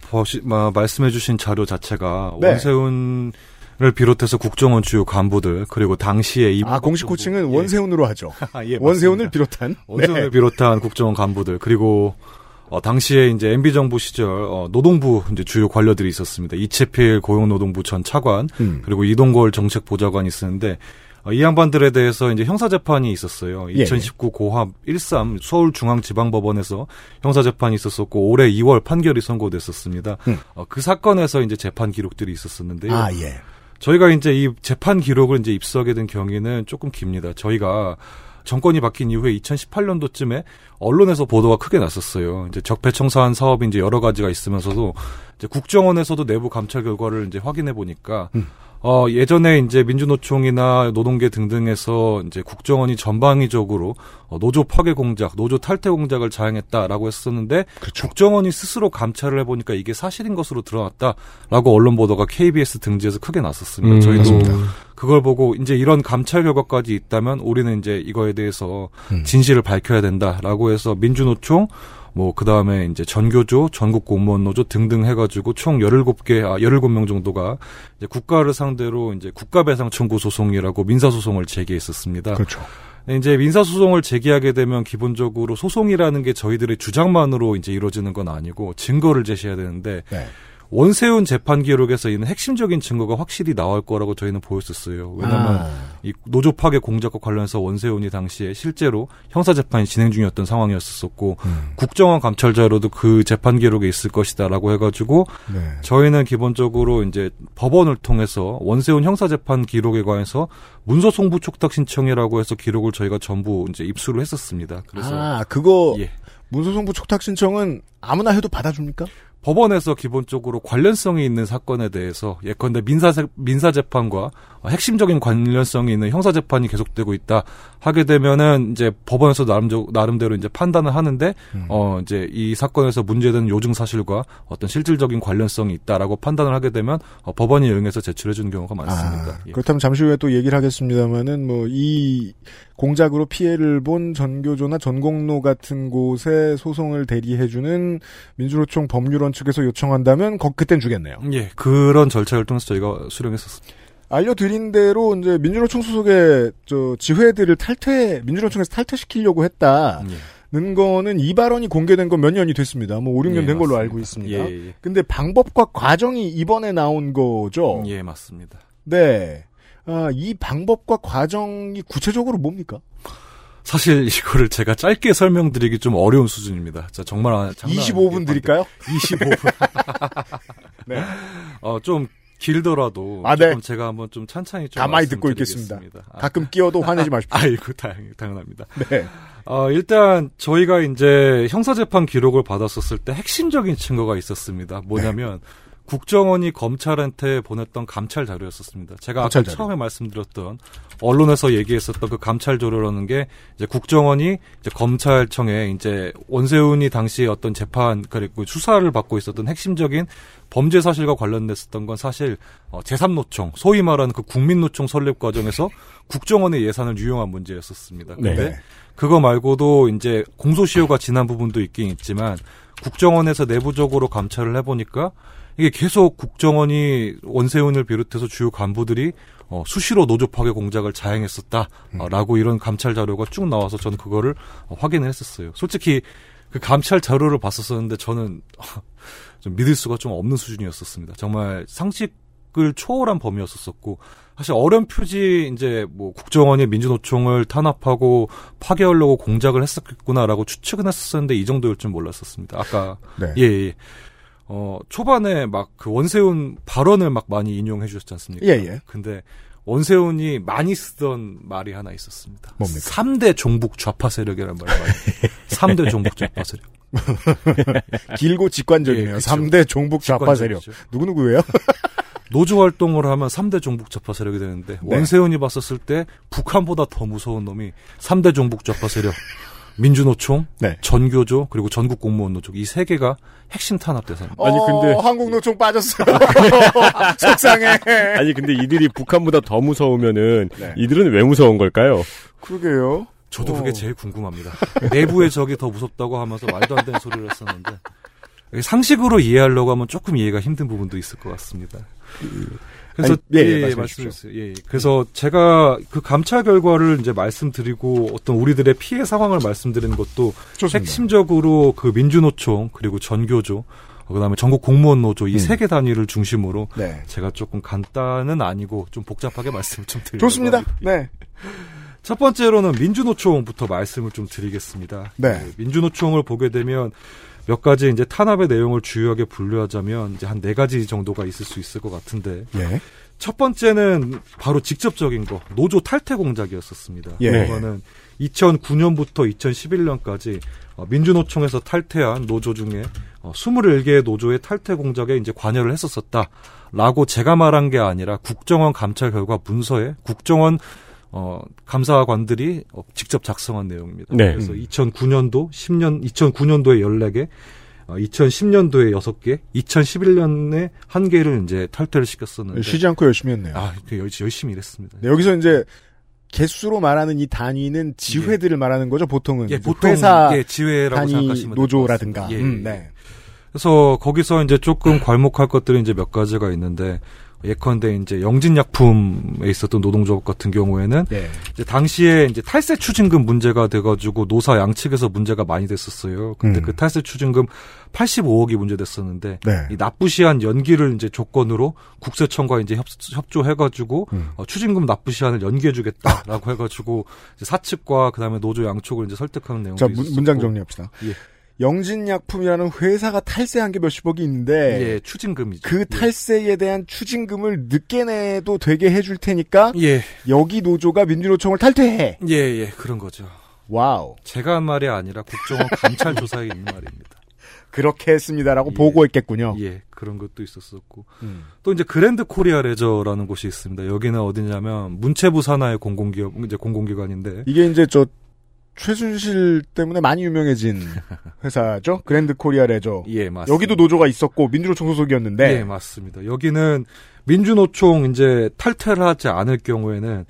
S10: 말씀해주신 자료 자체가
S2: 네.
S10: 원세훈 을 비롯해서 국정원 주요 간부들 그리고 당시에 이
S2: 아, 공식 호칭은 원세훈으로 하죠. <laughs>
S10: 예,
S2: 원세훈을. 비롯한.
S10: 원세훈을
S2: 네.
S10: 비롯한 국정원 간부들 그리고 어, 당시에 이제 MB 정부 시절 어, 노동부 이제 주요 관료들이 있었습니다. 이채필 고용노동부 전 차관
S2: 음.
S10: 그리고 이동걸 정책보좌관이 있었는데 어, 이 양반들에 대해서 이제 형사 재판이 있었어요.
S2: 예.
S10: 2019 고합 13 서울중앙지방법원에서 형사 재판이 있었었고 올해 2월 판결이 선고됐었습니다.
S2: 음.
S10: 어, 그 사건에서 이제 재판 기록들이 있었었는데요.
S2: 아, 예.
S10: 저희가 이제 이 재판 기록을 이제 입수하게 된 경위는 조금 깁니다. 저희가 정권이 바뀐 이후에 2018년도쯤에 언론에서 보도가 크게 났었어요. 이제 적폐청산 사업이 이제 여러 가지가 있으면서도 이제 국정원에서도 내부 감찰 결과를 이제 확인해 보니까
S2: 음.
S10: 어 예전에 이제 민주노총이나 노동계 등등에서 이제 국정원이 전방위적으로 어, 노조 파괴 공작, 노조 탈퇴 공작을 자행했다라고 했었는데
S2: 그렇죠.
S10: 국정원이 스스로 감찰을 해보니까 이게 사실인 것으로 드러났다라고 언론 보도가 KBS 등지에서 크게 났었습니다.
S3: 음,
S10: 저희도
S2: 맞습니다.
S10: 그걸 보고 이제 이런 감찰 결과까지 있다면 우리는 이제 이거에 대해서
S2: 음.
S10: 진실을 밝혀야 된다라고 해서 민주노총 뭐 그 다음에 이제 전교조, 전국 공무원 노조 등등 해 가지고 총 17개 아 17명 정도가 이제 국가를 상대로 이제 국가배상 청구 소송이라고 민사 소송을 제기했었습니다.
S2: 그렇죠.
S10: 네, 이제 민사 소송을 제기하게 되면 기본적으로 소송이라는 게 저희들의 주장만으로 이제 이루어지는 건 아니고 증거를 제시해야 되는데
S2: 네.
S10: 원세훈 재판 기록에서 있는 핵심적인 증거가 확실히 나올 거라고 저희는 보였었어요. 왜냐하면
S2: 아.
S10: 이 노조 파괴 공작과 관련해서 원세훈이 당시에 실제로 형사 재판이 진행 중이었던 상황이었었고
S2: 음.
S10: 국정원 감찰 자료도 그 재판 기록에 있을 것이다라고 해가지고
S2: 네.
S10: 저희는 기본적으로 이제 법원을 통해서 원세훈 형사 재판 기록에 관해서 문서 송부 촉탁 신청이라고 해서 기록을 저희가 전부 이제 입수를 했었습니다. 그래서
S2: 아, 그거
S10: 예.
S2: 문서송부 촉탁 신청은 아무나 해도 받아줍니까?
S10: 법원에서 기본적으로 관련성이 있는 사건에 대해서 예컨대 민사 민사 재판과 핵심적인 관련성이 있는 형사 재판이 계속되고 있다 하게 되면은 이제 법원에서 나름 나름대로 이제 판단을 하는데
S2: 음.
S10: 어 이제 이 사건에서 문제되는 요증 사실과 어떤 실질적인 관련성이 있다라고 판단을 하게 되면 어, 법원이 응해서 제출해 주는 경우가 많습니다.
S2: 아,
S10: 예.
S2: 그렇다면 잠시 후에 또 얘기를 하겠습니다만은 뭐 이 공작으로 피해를 본 전교조나 전공로 같은 곳에 소송을 대리해 주는 민주노총 법률원 측에서 요청한다면 거, 그땐 주겠네요.
S10: 예, 그런 절차를 통해서 저희가 수령했었습니다.
S2: 알려드린 대로 이제 민주노총 소속의 저 지회들을 탈퇴 민주노총에서 탈퇴시키려고 했다는
S10: 예.
S2: 거는 이 발언이 공개된 건 몇 년이 됐습니다. 뭐 5, 6년
S10: 예,
S2: 된 걸로
S10: 맞습니다.
S2: 알고 있습니다.
S10: 예, 예.
S2: 근데 방법과 과정이 이번에 나온 거죠.
S10: 예, 맞습니다.
S2: 네. 아, 이 방법과 과정이 구체적으로 뭡니까?
S10: 사실 이거를 제가 짧게 설명드리기 좀 어려운 수준입니다. 자, 정말 아- 장난
S2: 25분
S10: 아니게
S2: 드릴까요?
S10: 25분. <laughs>
S2: 네.
S10: 어, 좀 길더라도
S2: 아, 네.
S10: 제가 한번 좀 찬찬히 좀
S2: 가만히 듣고. 있겠습니다.
S10: 아,
S2: 가끔 끼어도 화내지 마십시오.
S10: 아이고 당연, 당연합니다.
S2: 네.
S10: 어, 일단 저희가 이제 형사 재판 기록을 받았었을 때 핵심적인 증거가 있었습니다. 뭐냐면 국정원이 검찰한테 보냈던 감찰 자료였었습니다. 제가 아까
S2: 감찰 자료.
S10: 처음에 말씀드렸던 언론에서 얘기했었던 그 감찰 자료라는 게 이제 국정원이 이제 검찰청에 이제 원세훈이 당시 어떤 재판 그리고 수사를 받고 있었던 핵심적인 범죄 사실과 관련됐었던 건 사실 어, 제3노총 소위 말하는 그 국민노총 설립 과정에서 <laughs> 국정원의 예산을 유용한 문제였었습니다. 근데
S2: 네.
S10: 그거 말고도 이제 공소시효가 지난 부분도 있긴 있지만 국정원에서 내부적으로 감찰을 해보니까 이게 계속 국정원이 원세훈을 비롯해서 주요 간부들이 어, 수시로 노조 파괴 공작을 자행했었다라고 이런 감찰 자료가 쭉 나와서 저는 그거를 어, 확인을 했었어요. 솔직히 그 감찰 자료를 봤었었는데 저는 <laughs> 좀 믿을 수가 좀 없는 수준이었었습니다. 정말 상식을 초월한 범위였었고 사실 어렴풋이 이제 뭐 국정원이 민주노총을 탄압하고 파괴하려고 공작을 했었구나라고 추측은 했었는데 이 정도일 줄 몰랐었습니다. 아까
S2: 네.
S10: 예, 예. 어, 초반에 막 그 원세훈 발언을 막 많이 인용해 주셨지 않습니까?
S2: 예, 예.
S10: 근데 원세훈이 많이 쓰던 말이 하나 있었습니다.
S2: 뭡니까?
S10: 3대 종북 좌파 세력이라는 말이 많이 3대 종북 좌파 세력. <laughs>
S2: 길고 직관적이네요.
S10: 예, 그쵸.
S2: 3대 종북 좌파 세력. 누구누구예요? <laughs>
S10: 노조 활동을 하면 3대 종북 좌파 세력이 되는데
S2: 네.
S10: 원세훈이 봤었을 때 북한보다 더 무서운 놈이 3대 종북 좌파 세력. 민주노총,
S2: 네.
S10: 전교조 그리고 전국 공무원 노조 이세 개가 핵심 탄압 대상입니다.
S3: 아니, 근데-
S2: 어, 한국 노총 빠졌어요. <laughs> 속상해.
S3: 아니 근데 이들이 북한보다 더 무서우면은
S2: 네.
S3: 이들은 왜 무서운 걸까요?
S2: 그러게요.
S10: 저도
S2: 어.
S10: 그게 제일 궁금합니다. 내부의 적이 더 무섭다고 하면서 말도 안 되는 소리를 했었는데 상식으로 이해하려고 하면 조금 이해가 힘든 부분도 있을 것 같습니다. 그래서
S2: 아니, 예, 예,
S10: 예,
S2: 말씀해
S10: 말씀해주세요. 예, 예. 그래서 제가 그 감찰 결과를 이제 말씀드리고 어떤 우리들의 피해 상황을 말씀드리는 것도
S2: 좋습니다.
S10: 핵심적으로 그 민주노총 그리고 전교조 그다음에 전국 공무원 노조 이
S2: 음.
S10: 세개 단위를 중심으로
S2: 네.
S10: 제가 조금 간단은 아니고 좀 복잡하게 <laughs> 말씀을 좀 드리려고
S2: 좋습니다. 네. <laughs>
S10: 첫 번째로는 민주노총부터 말씀을 좀 드리겠습니다.
S2: 네.
S10: 그 민주노총을 보게 되면 몇 가지 이제 탄압의 내용을 주요하게 분류하자면 이제 한 네 가지 정도가 있을 수 있을 것 같은데
S2: 예.
S10: 첫 번째는 바로 직접적인 거 노조 탈퇴 공작이었었습니다.
S2: 예.
S10: 이거는 2009년부터 2011년까지 어, 민주노총에서 탈퇴한 노조 중에 어, 21개의 노조의 탈퇴 공작에 이제 관여를 했었었다라고 제가 말한 게 아니라 국정원 감찰 결과 문서에 국정원 어, 감사관들이 어, 직접 작성한 내용입니다.
S3: 네.
S10: 그래서 2009년도 10년 2009년도에 14개 어, 2010년도에 6개, 2011년에 1개를 이제 탈퇴를 시켰었는데
S2: 쉬지 않고 열심히 했네요.
S10: 아, 그 열- 열심히 일했습니다.
S2: 네, 여기서 이제 개수로 말하는 이 단위는 지회들을 말하는 거죠. 보통은
S10: 예, 보통
S2: 회사
S10: 예, 지회라고
S2: 단위
S10: 생각하시면
S2: 노조라든가.
S10: 예,
S2: 음,
S10: 예.
S2: 네.
S10: 그래서 거기서 이제 조금 괄목할 것들이 이제 몇 가지가 있는데 예컨대 이제 영진약품에 있었던 노동조합 같은 경우에는
S2: 예.
S10: 이제 당시에 이제 탈세 추징금 문제가 돼가지고 노사 양측에서 문제가 많이 됐었어요. 근데
S2: 음.
S10: 그 탈세 추징금 85억이 문제됐었는데
S2: 네.
S10: 이 납부시한 연기를 이제 조건으로 국세청과 이제 협, 협조해가지고
S2: 음.
S10: 어, 추징금 납부시한을 연기해주겠다라고 해가지고 이제 사측과 그다음에 노조 양쪽을 이제 설득하는 내용도
S2: 자, 문, 문장 정리합시다.
S10: 예.
S2: 영진약품이라는 회사가 탈세한 게 몇십억이 있는데
S10: 예, 추징금이죠.
S2: 그 탈세에 대한 추징금을 늦게 내도 되게 해줄 테니까
S10: 예, 예,
S2: 여기 노조가 민주노총을 탈퇴해.
S10: 예, 예, 그런 거죠.
S2: 와우.
S10: 제가 한 말이 아니라 국정원 감찰 조사에 있는 말입니다. <laughs>
S2: 그렇게 했습니다라고
S10: 예.
S2: 보고했겠군요.
S10: 예, 그런 것도 있었었고
S2: 음.
S10: 또 이제 그랜드 코리아 레저라는 곳이 있습니다. 여기는 어디냐면 문체부 산하의 공공기업 이제 공공기관인데
S2: 이게 이제 저 최순실 때문에 많이 유명해진 <laughs> 회사죠. 그랜드 코리아 레저.
S10: 예, 맞습니다.
S2: 여기도 노조가 있었고 민주노총 소속이었는데
S10: 예, 맞습니다. 여기는 민주노총 이제 탈퇴를 하지 않을 경우에는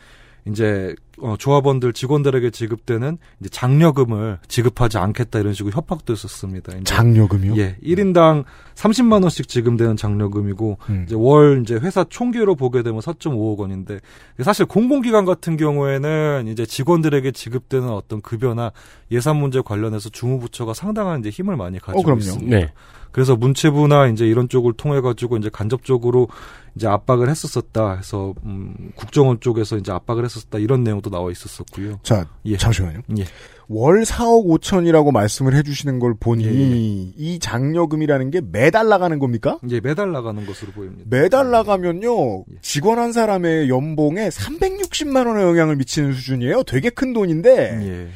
S10: 이제 어, 조합원들 직원들에게 지급되는 이제 장려금을 지급하지 않겠다 이런 식으로 협박도 했었습니다. 이제
S2: 장려금이요?
S10: 예, 1인당 30만 원씩 지급되는 장려금이고
S2: 음.
S10: 이제 월 이제 회사 총계로 보게 되면 4.5억 원인데 사실 공공기관 같은 경우에는 이제 직원들에게 지급되는 어떤 급여나 예산 문제 관련해서 주무부처가 상당한 이제 힘을 많이 가지고
S2: 어, 그럼요.
S10: 있습니다.
S3: 네.
S10: 그래서 문체부나 이제 이런 쪽을 통해 가지고 이제 간접적으로 이제 압박을 했었었다. 해서 음, 국정원 쪽에서 이제 압박을 했었다. 이런 내용도 나와 있었었고요.
S2: 자
S10: 예.
S2: 잠시만요.
S10: 예.
S2: 월 4억 5천이라고 말씀을 해주시는 걸 보니
S10: 예,
S2: 이 장려금이라는 게 매달 나가는 겁니까?
S10: 이제 매달 나가는 것으로 보입니다.
S2: 매달 나가면요
S10: 예.
S2: 직원 한 사람의 연봉에 360만 원의 영향을 미치는 수준이에요. 되게 큰 돈인데
S10: 예.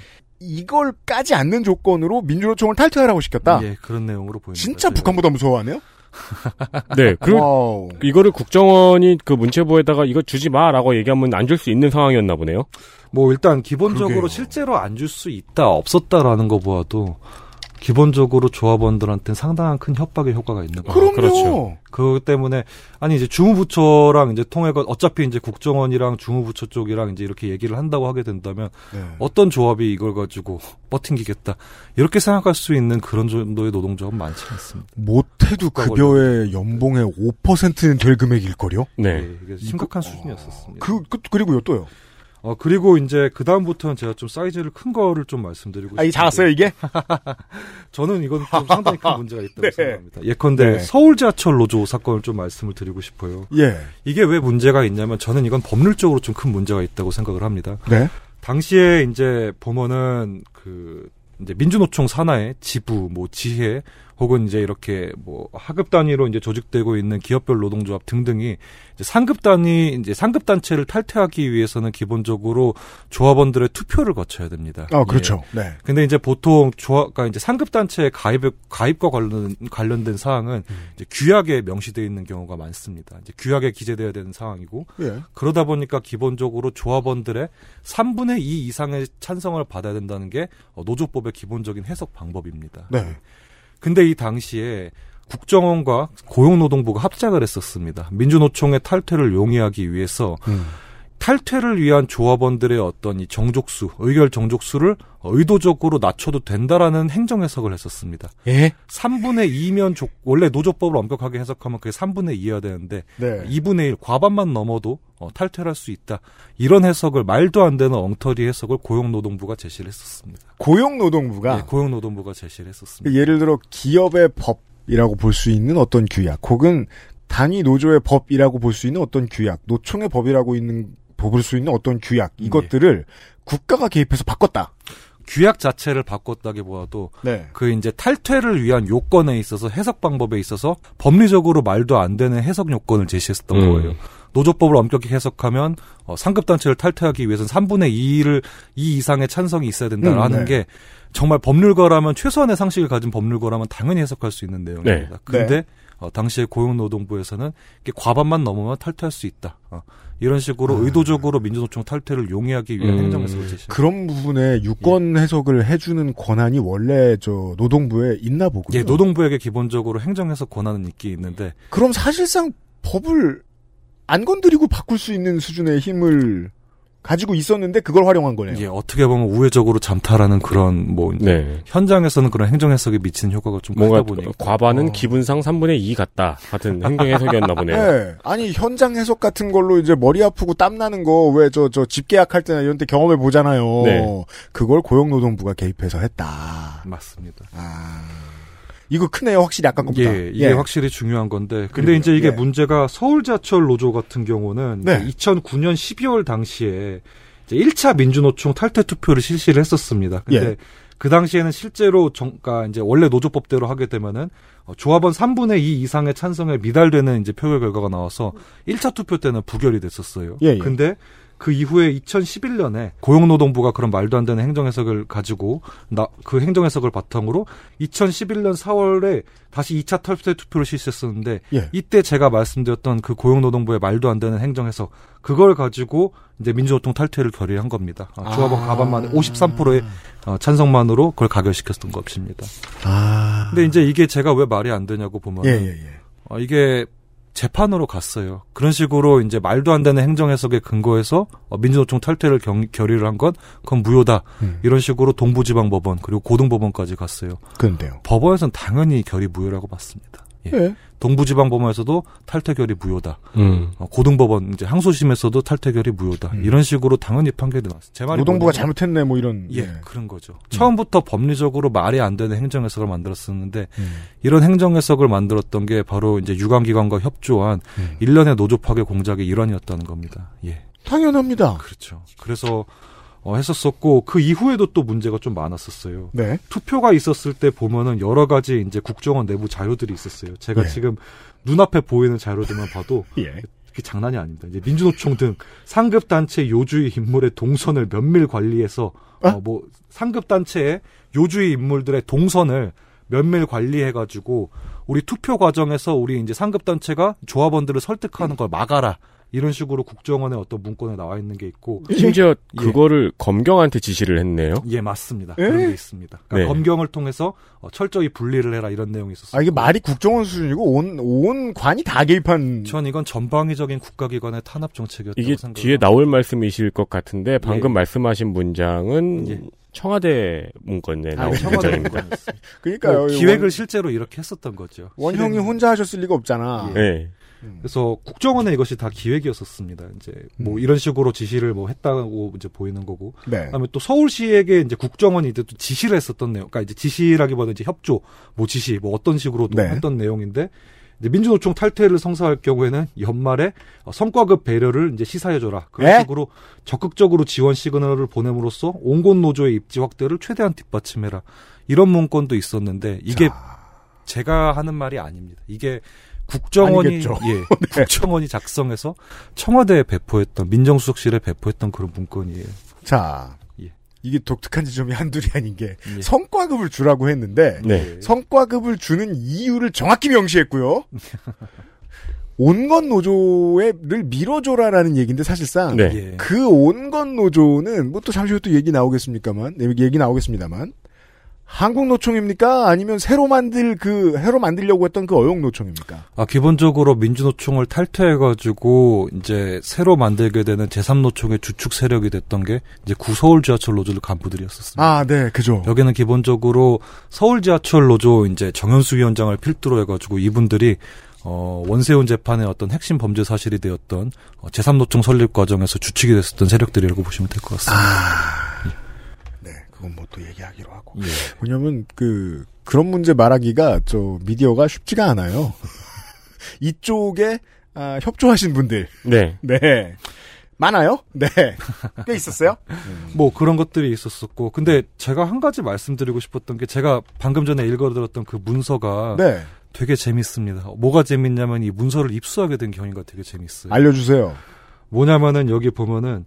S2: 이걸 깎지 않는 조건으로 민주노총을 탈퇴하라고 시켰다.
S10: 예, 그런 내용으로 보입니다.
S2: 진짜. 북한보다 무서워하네요. <laughs>
S3: 네. 그
S2: 와우.
S3: 이거를 국정원이 그 문체부에다가 이거 주지 마라고 얘기하면 안 줄 수 있는 상황이었나 보네요.
S10: 뭐 일단 기본적으로
S2: 그러게요.
S10: 실제로 안 줄 수 있다 없었다라는 거 보아도 기본적으로 조합원들한테는 상당한 큰 협박의 효과가 있는 거예요.
S2: 그럼요.
S3: 그렇죠.
S10: 그 때문에 아니 이제 주무부처랑 이제 통해가 어차피 이제 국정원이랑 주무부처 쪽이랑 이제 이렇게 얘기를 한다고 하게 된다면
S2: 네.
S10: 어떤 조합이 이걸 가지고 버팅기겠다 이렇게 생각할 수 있는 그런 정도의 노동조합은 많지 않습니다.
S2: 못해도 급여의 연봉의 5%는 될 금액일 거요.
S3: 네.
S10: 예, 이게 심각한 수준이었었습니다.
S2: 그, 그 그리고요 또요.
S10: 어 그리고 이제 그 다음부터는 제가 좀 사이즈를 큰 거를 좀 말씀드리고
S2: 아, 이 작았어요 이게? <laughs>
S10: 저는 이건 좀 상당히 큰 문제가 있다고 <laughs>
S2: 네.
S10: 생각합니다. 예컨대
S2: 네.
S10: 서울 지하철 노조 사건을 좀 말씀을 드리고 싶어요.
S2: 예.
S10: 이게 왜 문제가 있냐면 저는 이건 법률적으로 좀 큰 문제가 있다고 생각을 합니다.
S2: 네.
S10: 당시에 이제 법원은 그 이제 민주노총 산하의 지부, 뭐 지회, 혹은 이제 이렇게 뭐 하급 단위로 이제 조직되고 있는 기업별 노동조합 등등이 이제 상급 단위 이제 상급 단체를 탈퇴하기 위해서는 기본적으로 조합원들의 투표를 거쳐야 됩니다.
S2: 아, 그렇죠. 네.
S10: 근데 이제 보통 조합, 그러니까 이제 상급 단체 가입 가입과 관련 관련된 사항은
S2: 음.
S10: 이제 규약에 명시되어 있는 경우가 많습니다. 이제 규약에 기재되어야 되는 상황이고
S2: 예.
S10: 그러다 보니까 기본적으로 조합원들의 3분의 2 이상의 찬성을 받아야 된다는 게 어, 노조법의 기본적인 해석 방법입니다.
S2: 네.
S10: 근데 이 당시에 국정원과 고용노동부가 합작을 했었습니다. 민주노총의 탈퇴를 용이하기 위해서
S2: 음.
S10: 탈퇴를 위한 조합원들의 어떤 이 정족수, 의결 정족수를 의도적으로 낮춰도 된다라는 행정 해석을 했었습니다.
S2: 예?
S10: 3분의 2면 조, 원래 노조법을 엄격하게 해석하면 그게 3분의 2여야 되는데
S2: 네.
S10: 2분의 1 과반만 넘어도 어, 탈퇴를 할 수 있다. 이런 해석을 말도 안 되는 엉터리 해석을 고용노동부가 제시를 했었습니다.
S2: 고용노동부가
S10: 네, 고용노동부가 제시를 했었습니다.
S2: 예를 들어 기업의 법이라고 볼 수 있는 어떤 규약 혹은 단위 노조의 법이라고 볼 수 있는 어떤 규약, 노총의 법이라고 있는 볼수 있는 어떤 규약 이것들을 국가가 개입해서 바꿨다.
S10: 규약 자체를 바꿨다기보다도
S2: 네.
S10: 그 이제 탈퇴를 위한 요건에 있어서 해석 방법에 있어서 법리적으로 말도 안 되는 해석 요건을 제시했었던
S3: 음.
S10: 거예요. 노조법을 엄격히 해석하면 어, 상급 단체를 탈퇴하기 위해서는 3분의 2를 2 이상의 찬성이 있어야 된다라는
S2: 음, 네.
S10: 게 정말 법률가라면 최소한의 상식을 가진 법률가라면 당연히 해석할 수 있는 내용입니다.
S3: 네.
S10: 근데
S2: 네.
S10: 어, 당시에 고용노동부에서는 이게 과반만 넘으면 탈퇴할 수 있다. 어, 이런 식으로
S2: 아.
S10: 의도적으로 민주노총 탈퇴를 용이하기 위한
S3: 음.
S10: 행정해석을 제시.
S2: 그런 부분에 유권 해석을 해주는 권한이 원래 저 노동부에 있나 보군요.
S10: 예, 노동부에게 기본적으로 행정해석 권한은 있긴 있는데
S2: 그럼 사실상 법을 안 건드리고 바꿀 수 있는 수준의 힘을 가지고 있었는데 그걸 활용한 거네요.
S10: 이게 어떻게 보면 우회적으로 잠탈하는 그런 뭐 이제
S3: 네.
S10: 현장에서는 그런 행정 해석에 미치는 효과가 좀
S3: 뭔가
S10: 크다 보니까
S3: 과반은
S2: 어.
S3: 기분상 3분의 2 같다 같은 행정 해석이었나 보네요. <laughs>
S2: 네. 아니 현장 해석 같은 걸로 이제 머리 아프고 땀 나는 거 왜 저 저 집계약 할 때나 이런 때 경험해 보잖아요.
S3: 네.
S2: 그걸 고용노동부가 개입해서 했다.
S10: 맞습니다.
S2: 아. 이거 크네요. 확실히 아까 것보다.
S10: 예, 이게 확실히 중요한 건데. 근데
S2: 그러게요.
S10: 이제 이게
S2: 예.
S10: 문제가 서울 지하철 노조 같은 경우는
S2: 네.
S10: 2009년 12월 당시에 이제 1차 민주노총 탈퇴 투표를 실시를 했었습니다. 근데
S2: 예.
S10: 그 당시에는 실제로 정가 이제 원래 노조법대로 하게 되면은 어, 조합원 3분의 2 이상의 찬성에 미달되는 이제 표결 결과가 나와서 1차 투표 때는 부결이 됐었어요.
S2: 예, 예.
S10: 근데 그 이후에 2011년에 고용노동부가 그런 말도 안 되는 행정해석을 가지고 나 그 행정해석을 바탕으로 2011년 4월에 다시 2차 탈퇴 투표를 실시했었는데
S2: 예.
S10: 이때 제가 말씀드렸던 그 고용노동부의 말도 안 되는 행정해석 그걸 가지고 이제 민주노총 탈퇴를 결의한 겁니다. 아, 조합원
S2: 아.
S10: 가반만 53%의 어, 찬성만으로 그걸 가결시켰던 것입니다.
S2: 아.
S10: 근데 이제 이게 제가 왜 말이 안 되냐고 보면
S2: 예, 예, 예.
S10: 어, 이게 재판으로 갔어요. 그런 식으로 이제 말도 안 되는 행정 해석에 근거해서 어, 민주노총 탈퇴를 경- 결의를 한 건 그건 무효다.
S2: 음.
S10: 이런 식으로 동부지방법원 그리고 고등법원까지 갔어요.
S2: 그런데요.
S10: 법원에서는 당연히 결의 무효라고 봤습니다. 예.
S2: 예.
S10: 동부지방법원에서도 탈퇴 결의 무효다.
S3: 음.
S10: 어, 고등법원 이제 항소심에서도 탈퇴 결의 무효다.
S2: 음.
S10: 이런 식으로 당연히 판결이 나왔어요. 제 말이
S2: 노동부가
S10: 뭐냐면-
S2: 잘못했네 뭐 이런.
S10: 예, 그런 거죠. 처음부터 법리적으로 말이 안 되는 행정 해석을 만들었었는데
S2: 음.
S10: 이런 행정 해석을 만들었던 게 바로 이제 유관기관과 협조한
S2: 음.
S10: 일련의 노조 파괴 공작의 일환이었다는 겁니다. 예,
S2: 당연합니다.
S10: 그렇죠. 그래서 어, 했었었고 그 이후에도 또 문제가 좀 많았었어요.
S2: 네.
S10: 투표가 있었을 때 보면은 여러 가지 이제 국정원 내부 자료들이 있었어요. 제가
S2: 예.
S10: 지금 눈앞에 보이는 자료들만 봐도 <laughs>
S2: 예.
S10: 그게 장난이 아닙니다. 이제 민주노총 등 상급 단체 요주의 인물의 동선을 면밀 관리해서
S2: 어?
S10: 어, 뭐 상급 단체의 요주의 인물들의 동선을 면밀 관리해가지고 우리 투표 과정에서 우리 이제 상급 단체가 조합원들을 설득하는 걸 막아라 이런 식으로 국정원의 어떤 문건에 나와 있는 게 있고
S3: 심지어
S10: 예.
S3: 그거를 검경한테 지시를 했네요.
S10: 예 맞습니다
S2: 예?
S10: 그런 게 있습니다. 그러니까
S3: 네.
S10: 검경을 통해서 어, 철저히 분리를 해라 이런 내용이 있었어요.
S2: 아 이게 말이 국정원 수준이고 온 온 관이 다 개입한.
S10: 전 이건 전방위적인 국가기관의 탄압 정책이었다고
S3: 이게
S10: 생각합니다.
S3: 뒤에 나올 말씀이실 것 같은데 방금
S10: 예.
S3: 말씀하신 문장은
S10: 예.
S3: 청와대 문건에
S10: 아,
S3: 나온
S10: 청와대
S3: 문장입니다.
S2: 그러니까요. 뭐이
S10: 기획을
S2: 원,
S10: 실제로 이렇게 했었던 거죠.
S2: 원형이 혼자 하셨을 리가 없잖아.
S3: 네.
S10: 그래서 국정원의 이것이 다 기획이었었습니다. 이제 뭐
S2: 음.
S10: 이런 식으로 지시를 뭐 했다고 이제 보이는 거고.
S2: 네.
S10: 그다음에 또 서울시에게 이제 국정원이 이제 또 지시를 했었던 내용. 그러니까 이제 지시라기보다 이제 협조, 뭐 지시, 뭐 어떤 식으로 또
S2: 네.
S10: 했던 내용인데 이제 민주노총 탈퇴를 성사할 경우에는 연말에 어, 성과급 배려를 이제 시사해줘라. 그런
S2: 네?
S10: 식으로 적극적으로 지원 시그널을 보냄으로써 온곳 노조의 입지 확대를 최대한 뒷받침해라. 이런 문건도 있었는데 이게
S2: 자,
S10: 제가 하는 말이 아닙니다. 이게 국정원이
S2: 아니겠죠. <laughs>
S10: 예,
S2: 네.
S10: 국정원이 작성해서 청와대에 배포했던 민정수석실에 배포했던 그런 문건이에요.
S2: 자,
S10: 예.
S2: 이게 독특한 지점이 한둘이 아닌 게
S10: 예.
S2: 성과급을 주라고 했는데
S3: 네.
S2: 성과급을 주는 이유를 정확히 명시했고요. <laughs> 온건 노조를 밀어줘라라는 얘기인데 사실상
S3: 네.
S10: 예.
S2: 그 온건 노조는 뭐 또 잠시 후에 또 얘기 나오겠습니까만 네, 얘기 나오겠습니다만 한국노총입니까 아니면 새로 만들 그 새로 만들려고 했던 그 어용노총입니까?
S10: 아, 기본적으로 민주노총을 탈퇴해가지고, 이제, 새로 만들게 되는 제3노총의 주축 세력이 됐던 게, 이제 구서울 지하철 노조 간부들이었었습니다.
S2: 아, 네, 그죠.
S10: 여기는 기본적으로 서울 지하철 노조 이제 정현수 위원장을 필두로 해가지고 이분들이 어, 원세훈 재판의 어떤 핵심 범죄 사실이 되었던 어, 제3노총 설립 과정에서 주축이 됐었던 세력들이라고 보시면 될 것 같습니다.
S2: 네, 그건 뭐 또 얘기하기로 하고.
S10: 예.
S2: 왜냐면 그 그런 문제 말하기가 저 미디어가 쉽지가 않아요. <laughs> 이쪽에 아, 협조하신 분들,
S3: 네.
S2: 네, 많아요. 네, 꽤 있었어요. <laughs>
S10: 뭐 그런 것들이 있었었고, 근데 제가 한 가지 말씀드리고 싶었던 게 제가 방금 전에 읽어들었던 그 문서가
S2: 네,
S10: 되게 재밌습니다. 뭐가 재밌냐면 이 문서를 입수하게 된 경위가 되게 재밌어요.
S2: 알려주세요.
S10: 뭐냐면은 여기 보면은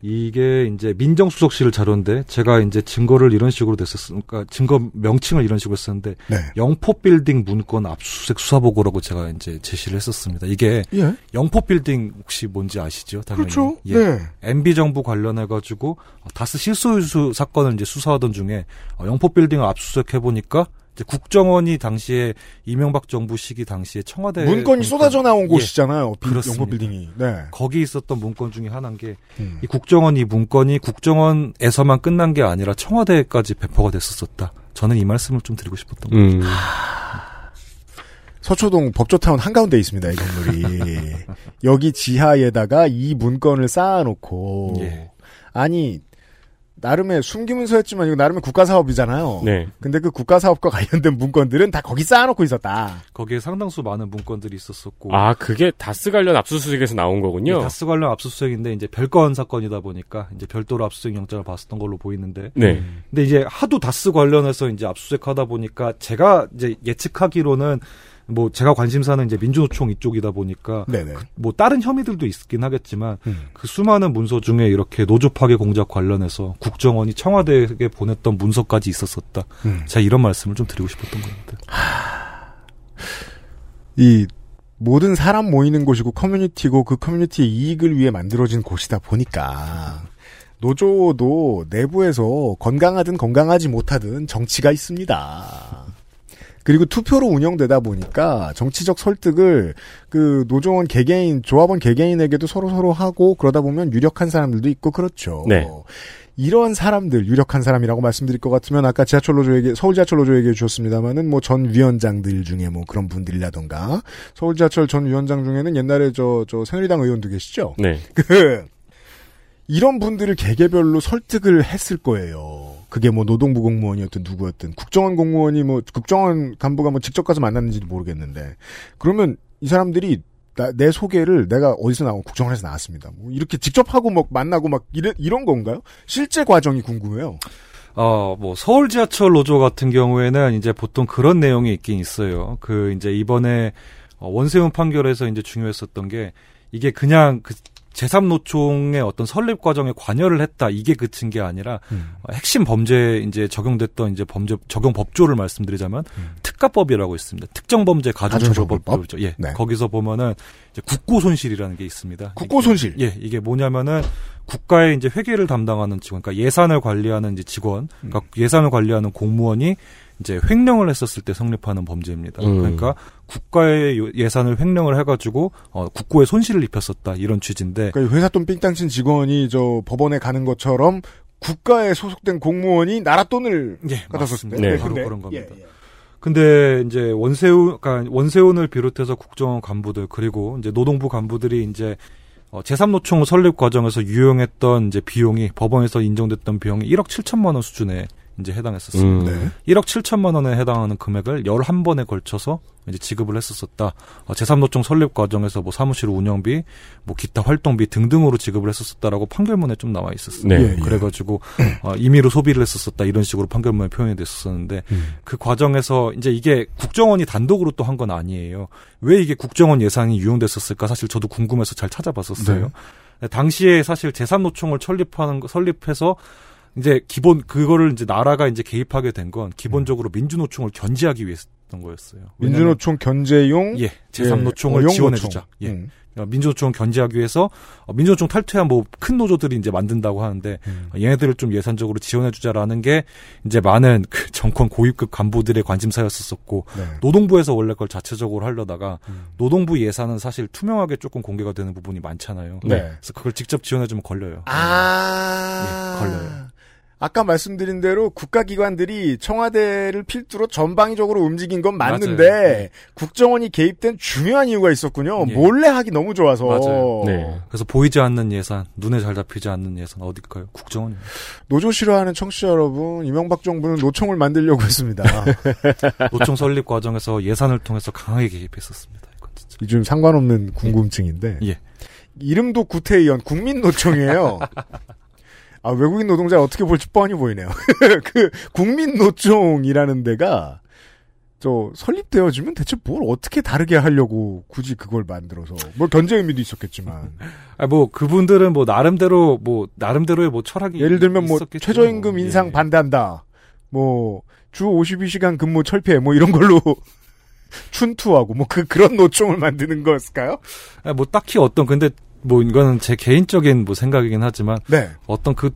S10: 이게 이제 민정수석실 자료인데 제가 이제 증거를 이런 식으로 냈었으니까 증거 명칭을 이런 식으로 썼는데
S2: 네,
S10: 영포 빌딩 문건 압수수색 수사 보고라고 제가 이제 제시를 했었습니다. 이게
S2: 예,
S10: 영포 빌딩 혹시 뭔지 아시죠? 당연히.
S2: 그렇죠.
S10: 예.
S2: 네,
S10: MB 정부 관련해 가지고 다스 실소유주 사건을 이제 수사하던 중에 어, 영포 빌딩을 압수수색해 보니까 국정원이 당시에 이명박 정부 시기 당시에 청와대
S2: 문건이 쏟아져 나온
S10: 예.
S2: 곳이잖아요. 비,
S10: 그렇습니다.
S2: 영포 빌딩이. 네,
S10: 거기 있었던 문건 중에 하나인 게
S2: 음.
S10: 이 국정원 이 문건이 국정원에서만 끝난 게 아니라 청와대까지 배포가 됐었었다. 저는 이 말씀을 좀 드리고 싶었던.
S3: 음.
S2: 서초동 법조타운 한가운데 있습니다, 이 건물이. <laughs> 여기 지하에다가 이 문건을 쌓아놓고.
S10: 예.
S2: 아니, 나름의 숨기문서였지만 이거 나름의 국가 사업이잖아요.
S3: 네.
S2: 근데 그 국가 사업과 관련된 문건들은 다 거기 쌓아놓고 있었다.
S10: 거기에 상당수 많은 문건들이 있었었고
S3: 아, 그게 다스 관련 압수수색에서 나온 거군요.
S10: 이 다스 관련 압수수색인데 이제 별건 사건이다 보니까 이제 별도로 압수수색 영장을 봤었던 걸로 보이는데
S3: 네.
S10: 근데 이제 하도 다스 관련해서 이제 압수수색하다 보니까 제가 이제 예측하기로는 뭐 제가 관심사는 이제 민주노총 이쪽이다 보니까
S2: 네네.
S10: 뭐 다른 혐의들도 있긴 하겠지만
S2: 음.
S10: 그 수많은 문서 중에 이렇게 노조 파괴 공작 관련해서 국정원이 청와대에 보냈던 문서까지 있었었다.
S2: 음.
S10: 제가 이런 말씀을 좀 드리고 싶었던 겁니다.
S2: 이 모든 사람 모이는 곳이고 커뮤니티고 그 커뮤니티의 이익을 위해 만들어진 곳이다 보니까 노조도 내부에서 건강하든 건강하지 못하든 정치가 있습니다. 그리고 투표로 운영되다 보니까 정치적 설득을 그 노조원 개개인, 조합원 개개인에게도 서로 서로 하고 그러다 보면 유력한 사람들도 있고 그렇죠.
S3: 네.
S2: 이런 사람들 유력한 사람이라고 말씀드릴 것 같으면 아까 지하철 노조 얘기 서울 지하철 노조 얘기해 주셨습니다만은 뭐전 위원장들 중에 뭐 그런 분들이라던가 서울 지하철 전 위원장 중에는 옛날에 저저 새누리당 의원도 계시죠.
S3: 네.
S2: 그 이런 분들을 개개별로 설득을 했을 거예요. 그게 뭐 노동부 공무원이었든 누구였든 국정원 공무원이 뭐 국정원 간부가 뭐 직접 가서 만났는지도 모르겠는데 그러면 이 사람들이 나- 내 소개를 내가 어디서 나온 국정원에서 나왔습니다. 뭐 이렇게 직접 하고 막 만나고 막 이런 이런 건가요? 실제 과정이 궁금해요.
S10: 어, 뭐, 서울 지하철 노조 같은 경우에는 이제 보통 그런 내용이 있긴 있어요. 그, 이제 이번에 어, 원세훈 판결에서 이제 중요했었던 게 이게 그냥 그 제3노총의 어떤 설립 과정에 관여를 했다. 이게 그친 게 아니라 어, 핵심 범죄 이제 적용됐던 이제 범죄 적용 법조를 말씀드리자면 특가법이라고 있습니다. 특정 범죄
S2: 가중처벌법?
S10: 가중처벌법이죠. 예.
S2: 네.
S10: 거기서 보면은 이제 국고 손실이라는 게 있습니다.
S2: 국고 손실.
S10: 예, 이게 뭐냐면은 국가의 이제 회계를 담당하는 직원, 그러니까 예산을 관리하는 이제 직원, 그러니까 예산을 관리하는 공무원이 이제 횡령을 했었을 때 성립하는 범죄입니다.
S3: 음.
S10: 그러니까 국가의 요- 예산을 횡령을 해가지고 어, 국고에 손실을 입혔었다 이런 취지인데
S2: 그러니까 회사 돈 삥땅 친 직원이 저 법원에 가는 것처럼 국가에 소속된 공무원이 나라 돈을
S10: 예,
S2: 썼을 때
S10: 맞습니다.
S3: 네.
S10: 바로
S2: 근데-
S10: 그런 겁니다.
S2: 예, 예.
S10: 근데 이제 원세훈, 그러니까 원세훈을 비롯해서 국정원 간부들 그리고 이제 노동부 간부들이 이제 어, 제3노총 설립 과정에서 유용했던 이제 비용이 법원에서 인정됐던 비용이 1억 7천만 원 수준에 이제 해당했었습니다.
S3: 음.
S2: 네.
S10: 1억 7천만 원에 해당하는 금액을 11번에 걸쳐서 이제 지급을 했었었다. 어, 제3노총 설립 과정에서 뭐 사무실 운영비, 뭐 기타 활동비 등등으로 지급을 했었었다라고 판결문에 좀 나와 있었어요.
S3: 네.
S2: 예, 예.
S10: 그래가지고 어, 임의로 소비를 했었었다 이런 식으로 판결문에 표현이 됐었었는데
S2: 음.
S10: 그 과정에서 이제 이게 국정원이 단독으로 또 한 건 아니에요. 왜 이게 국정원 예산이 유용됐었을까 사실 저도 궁금해서 잘 찾아봤었어요.
S2: 네.
S10: 당시에 사실 제3노총을 설립하는 거- 설립해서 이제 기본 그거를 이제 나라가 이제 개입하게 된 건 기본적으로 민주노총을 견제하기 위해서였던 거였어요.
S2: 민주노총 견제용
S10: 예, 제3노총을
S2: 어용
S10: 지원해 주자.
S2: 노총.
S10: 예.
S2: 음.
S10: 어, 민주노총 견제하기 위해서 어, 민주노총 탈퇴한 뭐 큰 노조들이 이제 만든다고 하는데
S2: 음.
S10: 어, 얘네들을 좀 예산적으로 지원해 주자라는 게 이제 많은 그 <laughs> 정권 고위급 간부들의 관심사였었고
S2: 네.
S10: 노동부에서 원래 그걸 자체적으로 하려다가
S2: 음.
S10: 노동부 예산은 사실 투명하게 조금 공개가 되는 부분이 많잖아요.
S2: 네.
S10: 그래서 그걸 직접 지원해 주면 걸려요.
S2: 아,
S10: 예, 걸려요.
S2: 아까 말씀드린 대로 국가기관들이 청와대를 필두로 전방위적으로 움직인 건 맞는데.
S10: 네.
S2: 국정원이 개입된 중요한 이유가 있었군요.
S10: 예.
S2: 몰래 하기 너무 좋아서.
S10: 맞아요.
S3: 네.
S10: 그래서 보이지 않는 예산, 눈에 잘 잡히지 않는 예산 어딜까요? 국정원입니다.
S2: 노조 싫어하는 청취자 여러분, 이명박 정부는 노총을 만들려고 했습니다.
S10: 노총 설립 과정에서 예산을 통해서 강하게 개입했었습니다. 이건 진짜.
S2: 요즘 상관없는 궁금증인데
S10: 예.
S2: 이름도 구태의원 국민노총이에요. <laughs> 아 외국인 노동자 어떻게 볼지 뻔히 보이네요. <laughs> 그 국민 노총이라는 데가 저 설립되어지면 대체 뭘 어떻게 다르게 하려고 굳이 그걸 만들어서 뭐 견제 의미도 있었겠지만
S10: 아, 뭐, 그분들은 뭐, 나름대로, 뭐, 나름대로의 뭐, 철학이.
S2: 예를 들면 뭐
S10: 있었겠죠.
S2: 최저임금 인상
S10: 예.
S2: 반대한다. 뭐 주 52시간 근무 철폐 뭐 이런 걸로 <laughs> 춘투하고 뭐 그 그런 노총을 만드는 거였을까요?
S10: 아, 뭐, 딱히 어떤, 근데, 뭐, 이거는 제 개인적인 뭐 생각이긴 하지만,
S2: 네.
S10: 어떤 그,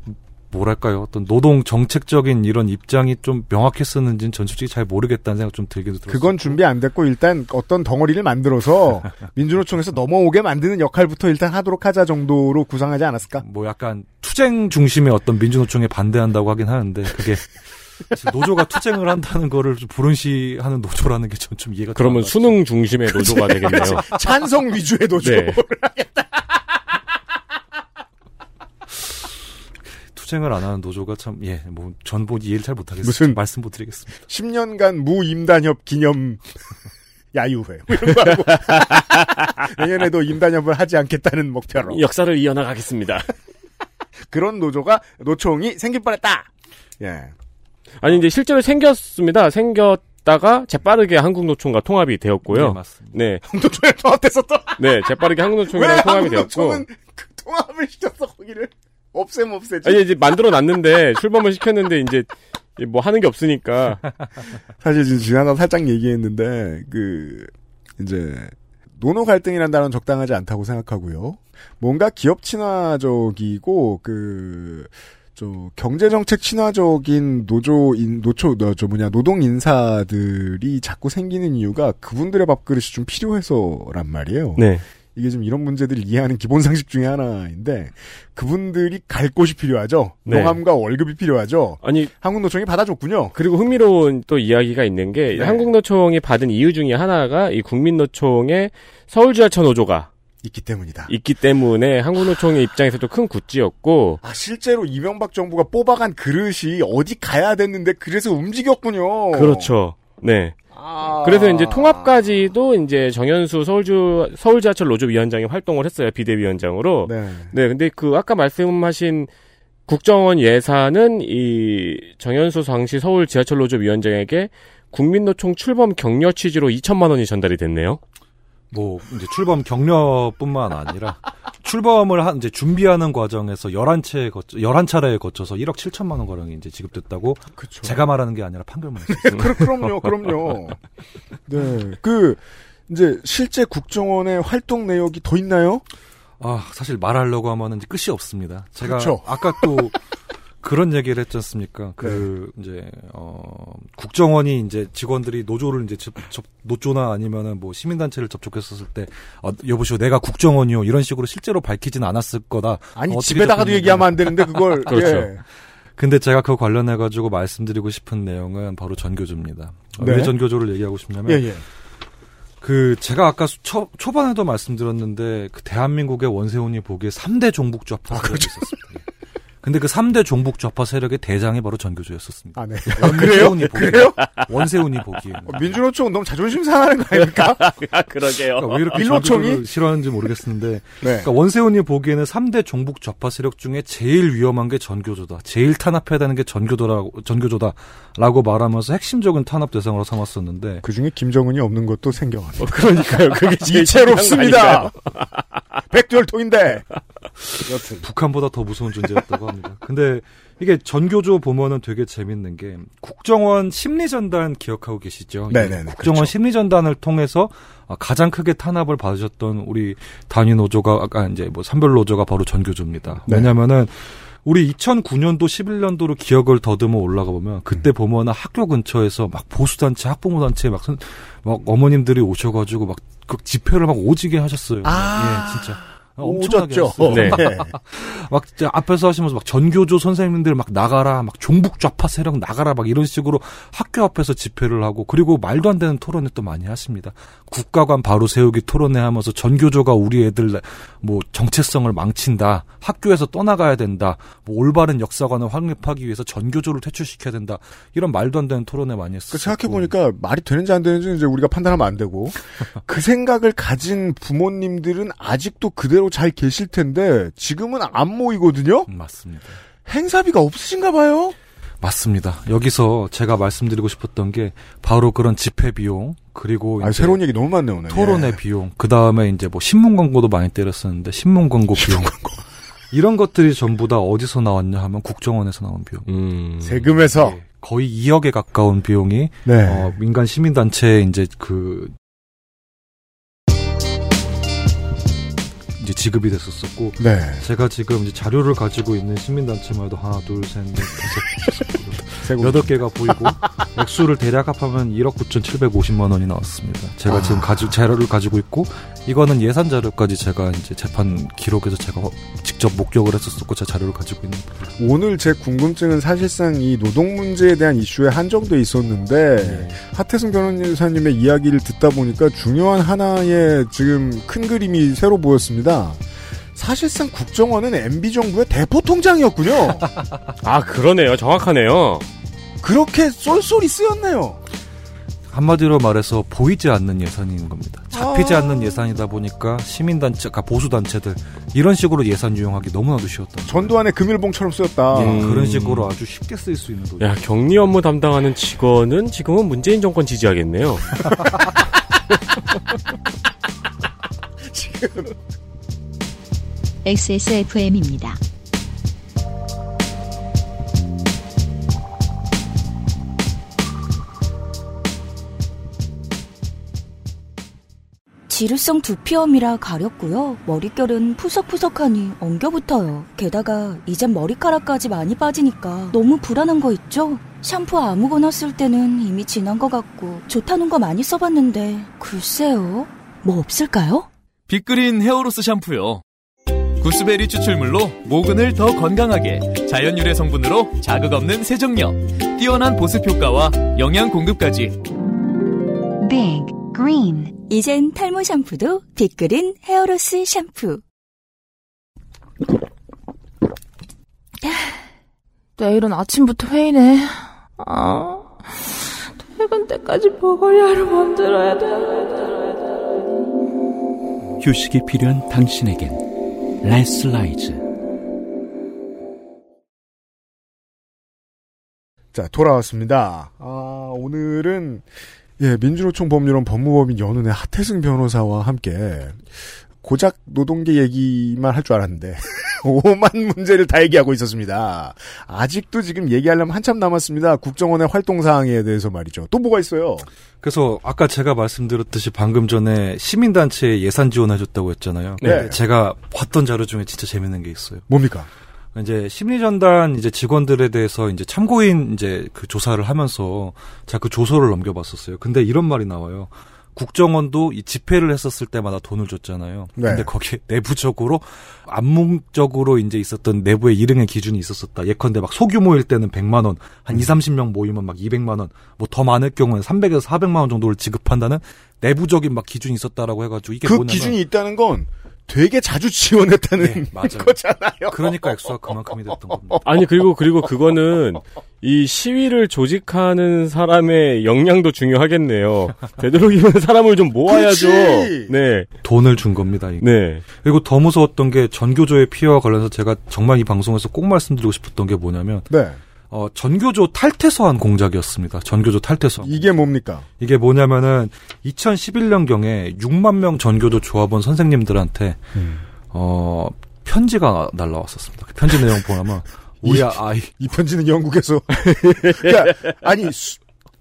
S10: 뭐랄까요. 어떤 노동 정책적인 이런 입장이 좀 명확했었는지는 전 솔직히 잘 모르겠다는 생각 좀 들기도 들었어요.
S2: 그건 준비 안 됐고 일단 어떤 덩어리를 만들어서 <laughs> 민주노총에서 넘어오게 만드는 역할부터 일단 하도록 하자 정도로 구상하지 않았을까?
S10: 뭐 약간 투쟁 중심의 어떤 민주노총에 반대한다고 하긴 하는데, 그게, 노조가 투쟁을 한다는 거를 좀 불운시하는 노조라는 게 전 좀 이해가
S3: 그러면 수능 중심의 노조가 <laughs> 되겠네요.
S2: 찬성 위주의 노조.
S3: 네.
S10: 투쟁을 안 하는 노조가 참, 예, 뭐, 전뭐 이해를 잘 못하겠어요.
S2: 무슨-
S10: 말씀 못 드리겠습니다.
S2: 10년간 무임단협 기념 <laughs> 야유회 뭐 이런 거 하고 <laughs> 내년에도 임단협을 하지 않겠다는 목표로
S3: 역사를 이어나가겠습니다. <laughs>
S2: 그런 노조가 노총이 생길 뻔 했다. 예.
S3: 아니 이제 실제로 생겼습니다. 생겼 다가 재빠르게 한국노총과 통합이
S10: 네,
S3: 되었고요.
S10: 맞습니다.
S3: 네,
S2: 노총에 통합돼서 또
S3: 네, 재빠르게
S2: 왜
S3: 한국노총이랑 통합이 되었고.
S2: 한국노총은 그 통합을 시켰어 거기를 없애면 없애지.
S3: 아니 이제 만들어 놨는데 출범을 시켰는데 이제 뭐 하는 게 없으니까
S2: 사실 지금 지난번 살짝 얘기했는데 그 이제 노노 갈등이라는 단어는 적당하지 않다고 생각하고요. 뭔가 기업 친화적이고 그. 저 경제 정책 친화적인 노조 인 노초 저 뭐냐 노동 인사들이 자꾸 생기는 이유가 그분들의 밥그릇이 좀 필요해서란 말이에요.
S3: 네.
S2: 이게 좀 이런 문제들을 이해하는 기본 상식 중에 하나인데 그분들이 갈 곳이 필요하죠.
S3: 네.
S2: 명함과 월급이 필요하죠.
S3: 아니
S2: 한국노총이 받아줬군요.
S3: 그리고 흥미로운 또 이야기가 있는 게
S2: 네.
S3: 한국노총이 받은 이유 중에 하나가 이 국민노총의 서울지하철 노조가
S2: 있기 때문이다.
S3: 있기 때문에 한국노총의 입장에서도 큰 굿즈였고
S2: 아, 실제로 이명박 정부가 뽑아간 그릇이 어디 가야 됐는데 그래서 움직였군요.
S3: 그렇죠. 네.
S2: 아.
S3: 그래서 이제 통합까지도 이제 정현수 서울주 서울지하철 노조 위원장이 활동을 했어요 비대위원장으로.
S2: 네.
S3: 네, 근데 그 아까 말씀하신 국정원 예산은 이 정현수 당시 서울 지하철 노조 위원장에게 국민노총 출범 격려 취지로 2천만 원이 전달이 됐네요.
S10: 뭐 이제 출범 격려뿐만 아니라 출범을 한 이제 준비하는 과정에서 11차에 거쳐 11차례에 거쳐서 1억 7천만 원 가량이 이제 지급됐다고
S2: 그렇죠.
S10: 제가 말하는 게 아니라 판결문에. <laughs>
S2: 그, 그럼요, 그럼요. 네. 그, 이제, 실제 국정원의 활동 내역이 더 있나요?
S10: 아, 사실 말하려고 하면은 이제 끝이 없습니다. 제가
S2: 그렇죠.
S10: 아까 또 <laughs> 그런 얘기를 했지 않습니까? 그
S2: 네.
S10: 이제 어 국정원이 이제 직원들이 노조를 이제 접, 접- 노조나 아니면은 뭐 시민 단체를 접촉했었을 때 어, 여보시오 내가 국정원이요 이런 식으로 실제로 밝히진 않았을 거다.
S2: 아니,
S10: 어떻게
S2: 집에다가도. 얘기하면 안 되는데, 그걸. <laughs>
S3: 그렇죠.
S2: 예.
S10: 근데 제가 그거 관련해 가지고 말씀드리고 싶은 내용은 바로 전교조입니다. 어,
S2: 네.
S10: 왜 전교조를 얘기하고 싶냐면
S2: 예, 예.
S10: 그 제가 아까 수- 초, 초반에도 말씀드렸는데 그 대한민국의 원세훈이 보기에 3대 종북 좌파
S2: 아, 그렇죠.
S10: 있었습니다. <laughs> 예. 근데 그 3대 종북 좌파 세력의 대장이 바로 전교조였었습니다.
S2: 아, 네.
S10: 원세훈이 보기에.
S2: 그래요?
S10: 원세훈이 보기에.
S2: 어, 민주노총 너무 자존심 상하는 거 아닙니까? <laughs>
S3: 아, 그러게요.
S10: 그러니까 왜 이렇게
S2: 민노총이?
S10: 전교조를 싫어하는지 모르겠는데.
S2: 네.
S10: 그러니까 원세훈이 보기에는 3대 종북 좌파 세력 중에 제일 위험한 게 전교조다. 제일 탄압해야 되는 게 전교조라고, 전교조다라고 말하면서 핵심적인 탄압 대상으로 삼았었는데.
S2: 그 중에 김정은이 없는 것도.
S3: 어, 그러니까요. 그게 <laughs> 제일
S2: 이채롭습니다. 백두혈통인데. 여튼.
S10: 북한보다 더 무서운 존재였다고 합니다. 근데 이게 전교조 보면은 되게 재밌는 게 국정원 심리전단 기억하고 계시죠?
S2: 네네네,
S10: 국정원
S2: 그렇죠.
S10: 심리전단을 통해서 아, 가장 크게 탄압을 받으셨던 우리 단위 노조가 아까 이제 뭐 산별 노조가 바로 전교조입니다.
S2: 네.
S10: 왜냐면은 우리 2009년도 11년도로 기억을 더듬어 올라가 보면 그때
S2: 음.
S10: 보면은 학교 근처에서 막 보수단체 학부모단체 막, 선- 막 어머님들이 오셔가지고 막 그 집회를 막 오지게 하셨어요.
S2: 아.
S10: 예, 진짜. 엄청나게
S2: 오졌죠.
S10: 하셨어요.
S3: 네.
S2: 네. <laughs>
S10: 막 앞에서 하시면서 막 전교조 선생님들 막 나가라, 막 종북 좌파 세력 나가라, 막 이런 식으로 학교 앞에서 집회를 하고 그리고 말도 안 되는 토론회 또 많이 하십니다. 국가관 바로 세우기 토론회 하면서 전교조가 우리 애들 뭐 정체성을 망친다, 학교에서 떠나가야 된다, 뭐 올바른 역사관을 확립하기 위해서 전교조를 퇴출시켜야 된다 이런 말도 안 되는 토론회 많이 했어요.
S2: 그 생각해 보니까 말이 되는지 안 되는지 이제 우리가 판단하면 안 되고 그 생각을 가진 부모님들은 아직도 그대로 잘 계실 텐데 지금은 안 모이거든요.
S10: 맞습니다.
S2: 행사비가 없으신가 봐요.
S10: 맞습니다. 여기서 제가 말씀드리고 싶었던 게 바로 그런 집회 비용 그리고
S2: 아,
S10: 이제
S2: 새로운 얘기 너무 많네요 오늘.
S10: 토론회
S2: 예.
S10: 비용, 그 다음에 이제 뭐 신문 광고도 많이 때렸었는데 신문 광고 비용. <laughs> 이런 것들이 전부 다 어디서 나왔냐 하면 국정원에서 나온 비용.
S3: 음.
S2: 세금에서
S10: 예, 거의 2억에 가까운 비용이
S2: 네.
S10: 어, 민간 시민 단체에 이제 그 이제 지급이 됐었었고
S2: 네.
S10: 제가 지금 이제 자료를 가지고 있는 시민단체마다 하나, 둘, 셋, 넷, 다섯. 여덟 개가 보이고 <laughs> 액수를 대략 합하면 1억 9,750만 원이 나왔습니다. 제가
S2: 아.
S10: 지금 가지 자료를 가지고 있고 이거는 예산 자료까지 제가 이제 재판 기록에서 제가 직접 목격을 했었었고 제 자료를 가지고 있는
S2: 오늘 제 궁금증은 사실상 이 노동 문제에 대한 이슈에 한정돼 있었는데 하태승 변호사님의 이야기를 듣다 보니까 중요한 하나의 지금 큰 그림이 새로 보였습니다. 사실상 국정원은 MB 정부의 대포 통장이었군요. <laughs>
S3: 아, 그러네요. 정확하네요.
S2: 그렇게 쏠쏠이 쓰였네요.
S10: 한마디로 말해서 보이지 않는 예산인 겁니다. 잡히지
S2: 아.
S10: 않는 예산이다 보니까 시민단체, 그러니까 보수단체들 이런 식으로 예산 유용하기 너무나도 쉬웠다.
S2: 전두환의 금일봉처럼 쓰였다.
S10: 예,
S3: 음.
S10: 그런 식으로 아주 쉽게 쓸수 있는 도구.
S3: 야, 격리 업무 담당하는 직원은 지금은 문재인 정권 지지하겠네요. <laughs> <laughs>
S1: XSFM입니다.
S6: 지루성 두피염이라 가렵고요. 머릿결은 푸석푸석하니 엉겨붙어요. 게다가 이젠 머리카락까지 많이 빠지니까 너무 불안한 거 있죠? 샴푸 아무거나 쓸 때는 이미 지난 것 같고 좋다는 거 많이 써봤는데 글쎄요. 뭐 없을까요?
S4: 빅그린 헤어로스 샴푸요. 구스베리 추출물로 모근을 더 건강하게 자연 유래 성분으로 자극 없는 세정력, 뛰어난 보습 효과와 영양 공급까지
S5: Big Green
S6: 이젠 탈모 샴푸도 빅그린 헤어로스 샴푸.
S7: 내일은 아침부터 회의네. 아, 퇴근 때까지 먹으려를 만들어야 돼.
S11: 휴식이 필요한 당신에겐 레슬라이즈
S2: 자, 돌아왔습니다. 아, 오늘은, 예, 민주노총 법률원 법무법인 연운의 하태승 변호사와 함께, 고작 노동계 얘기만 할 줄 알았는데, <laughs> 오만 문제를 다 얘기하고 있었습니다. 아직도 지금 얘기하려면 한참 남았습니다. 국정원의 활동 사항에 대해서 말이죠. 또 뭐가 있어요?
S10: 그래서 아까 제가 말씀드렸듯이 방금 전에 시민단체에 예산 지원해줬다고 했잖아요.
S2: 네.
S10: 제가 봤던 자료 중에 진짜 재밌는 게 있어요.
S2: 뭡니까?
S10: 이제 심리전단 이제 직원들에 대해서 이제 참고인 이제 그 조사를 하면서 제가 그 조서를 넘겨봤었어요. 근데 이런 말이 나와요. 국정원도 이 집회를 했었을 때마다 돈을 줬잖아요.
S2: 네.
S10: 근데 거기에 내부적으로 암묵적으로 이제 있었던 내부의 일응의 기준이 있었었다. 예컨대 막 소규모일 때는 100만 원, 한 2, 30명 모이면 막 200만 원, 뭐 더 많을 경우는 300에서 400만 원 정도를 지급한다는 내부적인 막 기준이 있었다라고 해 가지고 이게
S2: 그
S10: 뭐냐면
S2: 기준이 있다는 건, 되게 자주 지원했다는 <laughs> 거잖아요.
S10: 그러니까 액수가 그만큼이 됐던 겁니다. <laughs>
S3: 아니 그리고 그리고 그거는 이 시위를 조직하는 사람의 역량도 중요하겠네요. <laughs> 되도록이면 사람을 좀 모아야죠.
S2: 그렇지.
S3: 네.
S10: 돈을 준 겁니다. 이게.
S3: 네.
S10: 그리고 더 무서웠던 게 전교조의 피해와 관련해서 제가 정말 이 방송에서 꼭 말씀드리고 싶었던 게 뭐냐면
S2: 네.
S10: 어, 전교조 탈퇴서한 공작이었습니다. 전교조 탈퇴서.
S2: 이게 뭡니까?
S10: 이게 뭐냐면은 2011년경에 6만 명 전교조 조합원 선생님들한테
S2: 음.
S10: 어 편지가 날라왔었습니다. 그 편지 내용 보면 <laughs> 우리
S2: 이-
S10: 아이
S2: 이 편지는 영국에서. <laughs> 그러니까, 아니, 수,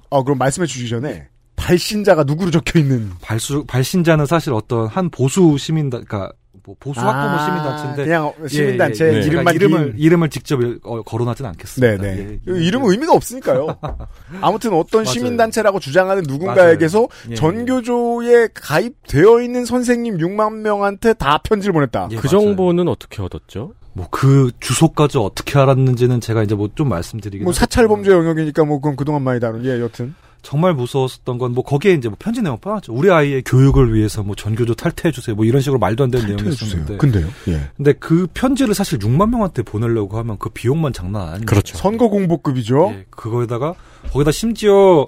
S2: 어, 그럼 말씀해 주시기 전에, 발신자가 누구로 적혀 있는.
S10: 발수 발신자는 사실 어떤 한 보수 시민단 그러니까 뭐 보수 학부모
S2: 아,
S10: 시민단체인데
S2: 그냥 시민단체
S10: 예, 예, 예.
S2: 이름만
S10: 제가 이름을
S2: 긴-
S10: 이름을 직접 어, 거론하진 않겠습니다.
S2: 네네.
S10: 예,
S2: 그 이름은 의미가 없으니까요. <laughs> 아무튼 어떤. 시민단체라고 주장하는 누군가에게서.
S10: 예,
S2: 전교조에 가입되어 있는 선생님 6만 명한테 다 편지를 보냈다.
S10: 예,
S3: 그
S10: 맞아요.
S3: 정보는 어떻게 얻었죠?
S10: 뭐 그 주소까지 어떻게 알았는지는 제가 이제 뭐 좀 말씀드리긴
S2: 뭐 사찰 범죄 영역이니까 뭐 그건 그동안 많이 다룬 예 여튼
S10: 정말 무서웠었던 건 뭐 거기에 이제 뭐 편지 내용 빠졌죠. 우리 아이의 교육을 위해서 뭐 전교조 탈퇴해 주세요. 뭐 이런 식으로 말도 안 되는 내용이었는데.
S2: 근데요. 예.
S10: 근데 그 편지를 사실 6만 명한테 보내려고 하면 그 비용만 장난 아니에요.
S3: 그렇죠.
S2: 선거 공보급이죠.
S10: 예, 그거에다가 거기다 심지어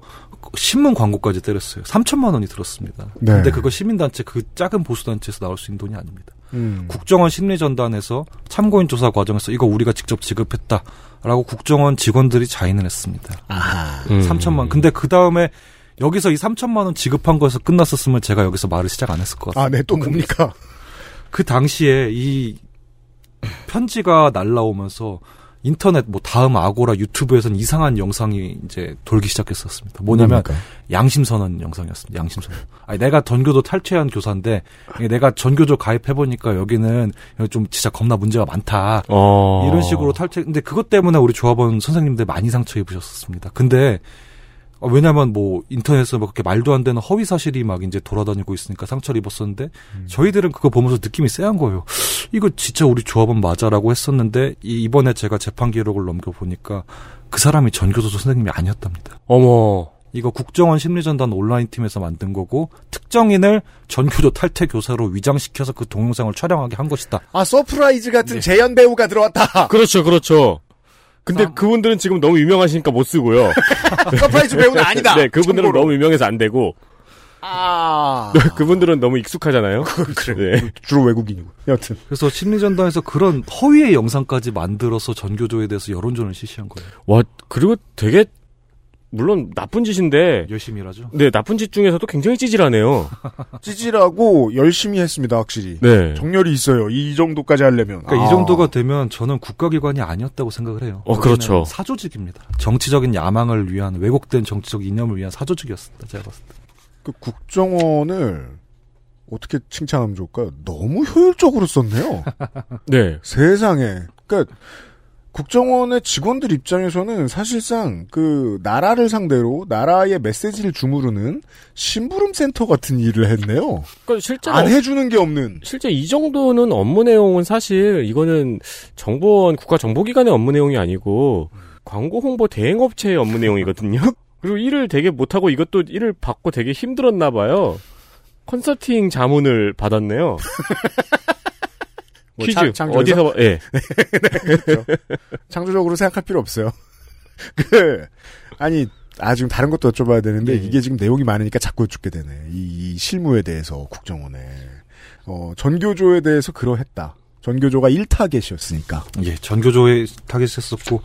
S10: 신문 광고까지 때렸어요. 3천만 원이 들었습니다.
S2: 네.
S10: 근데 그거 시민단체 그 작은 보수단체에서 나올 수 있는 돈이 아닙니다.
S2: 음.
S10: 국정원 심리전단에서 참고인 조사 과정에서 이거 우리가 직접 지급했다라고 국정원 직원들이 자인을 했습니다.
S2: 아하.
S3: 음.
S10: 3천만. 근데 그 다음에 여기서 이 3천만 원 지급한 거에서 끝났었으면 제가 여기서 말을 시작 안 했을 것 같아요.
S2: 아, 네, 또 뭡니까?
S10: 그 당시에 이 편지가 날라오면서 인터넷 뭐 다음 아고라 유튜브에서는 이상한 영상이 이제 돌기 시작했었습니다. 뭐냐면
S2: 뭡니까?
S10: 양심선언 영상이었습니다. 양심선언. 아니 내가 전교조 탈퇴한 교사인데 내가 전교조 가입해 보니까 여기는 좀 진짜 겁나 문제가 많다.
S3: 어.
S10: 이런 식으로 탈퇴. 근데 그것 때문에 우리 조합원 선생님들 많이 상처 입으셨었습니다. 근데 어, 왜냐면 뭐 인터넷에 막 그렇게 말도 안 되는 허위 사실이 막 이제 돌아다니고 있으니까 상처를 입었었는데 저희들은 그거 보면서 느낌이 쎄한 거예요. 이거 진짜 우리 조합원 맞아라고 했었는데 이- 이번에 제가 재판 기록을 넘겨 보니까 그 사람이 전교조 선생님이 아니었답니다.
S3: 어머.
S10: 이거 국정원 심리전단 온라인 팀에서 만든 거고 특정인을 전교조 탈퇴 교사로 위장시켜서 그 동영상을 촬영하게 한 것이다.
S2: 아 서프라이즈 같은 재연 배우가 들어왔다.
S3: 그렇죠, 그렇죠. 근데 그분들은 지금 너무 유명하시니까 못 쓰고요. <laughs>
S2: 서프라이즈 배우는 <laughs> 아니다.
S3: 네, 그분들은
S2: 참고로.
S3: 너무 유명해서 안 되고.
S2: 아
S3: 그분들은 너무 익숙하잖아요. <laughs>
S2: 그래.
S3: 네.
S2: 주로 외국인이고. 여튼
S10: 그래서 심리전단에서 그런 허위의 영상까지 만들어서 전교조에 대해서 여론전을 실시한 거예요.
S3: 와, 그리고 되게 물론 나쁜 짓인데
S10: 열심히 일하죠.
S3: 네, 나쁜 짓 중에서도 굉장히 찌질하네요. <laughs>
S2: 찌질하고 열심히 했습니다. 확실히.
S3: 네.
S2: 정열이 있어요. 이 정도까지 하려면.
S10: 그러니까
S2: 아.
S10: 이 정도가 되면 저는 국가기관이 아니었다고 생각을 해요.
S3: 어, 그렇죠.
S10: 사조직입니다. 정치적인 야망을 위한 왜곡된 정치적 이념을 위한 사조직이었습니다. 제가 봤을 때.
S2: 그 국정원을 어떻게 칭찬하면 좋을까요? 너무 효율적으로 썼네요. <laughs>
S3: 네.
S2: 세상에. 그러니까 국정원의 직원들 입장에서는 사실상 그 나라를 상대로 나라의 메시지를 주무르는 심부름 센터 같은 일을 했네요.
S3: 그러니까 실제로
S2: 안 해주는 게 없는.
S3: 실제 이 정도는 업무 내용은 사실 이거는 정보원 국가 정보기관의 업무 내용이 아니고 광고 홍보 대행업체의 업무 내용이거든요. <laughs> 그리고 일을 되게 못하고 이것도 일을 받고 되게 힘들었나 봐요. 컨설팅 자문을 받았네요. <laughs>
S2: 뭐
S3: 퀴즈
S2: 창-?
S3: 어디서 예. <laughs>
S2: 그렇죠. 창조적으로 생각할 필요 없어요. <laughs> 그 아니 아 지금 다른 것도 여쭤봐야 되는데
S3: 네.
S2: 이게 지금 내용이 많으니까 자꾸 여쭙게 되네. 이, 이 실무에 대해서 국정원에 어 전교조에 대해서 그러했다. 전교조가 1타겟이었으니까.
S10: 예, 전교조에 타겟했었고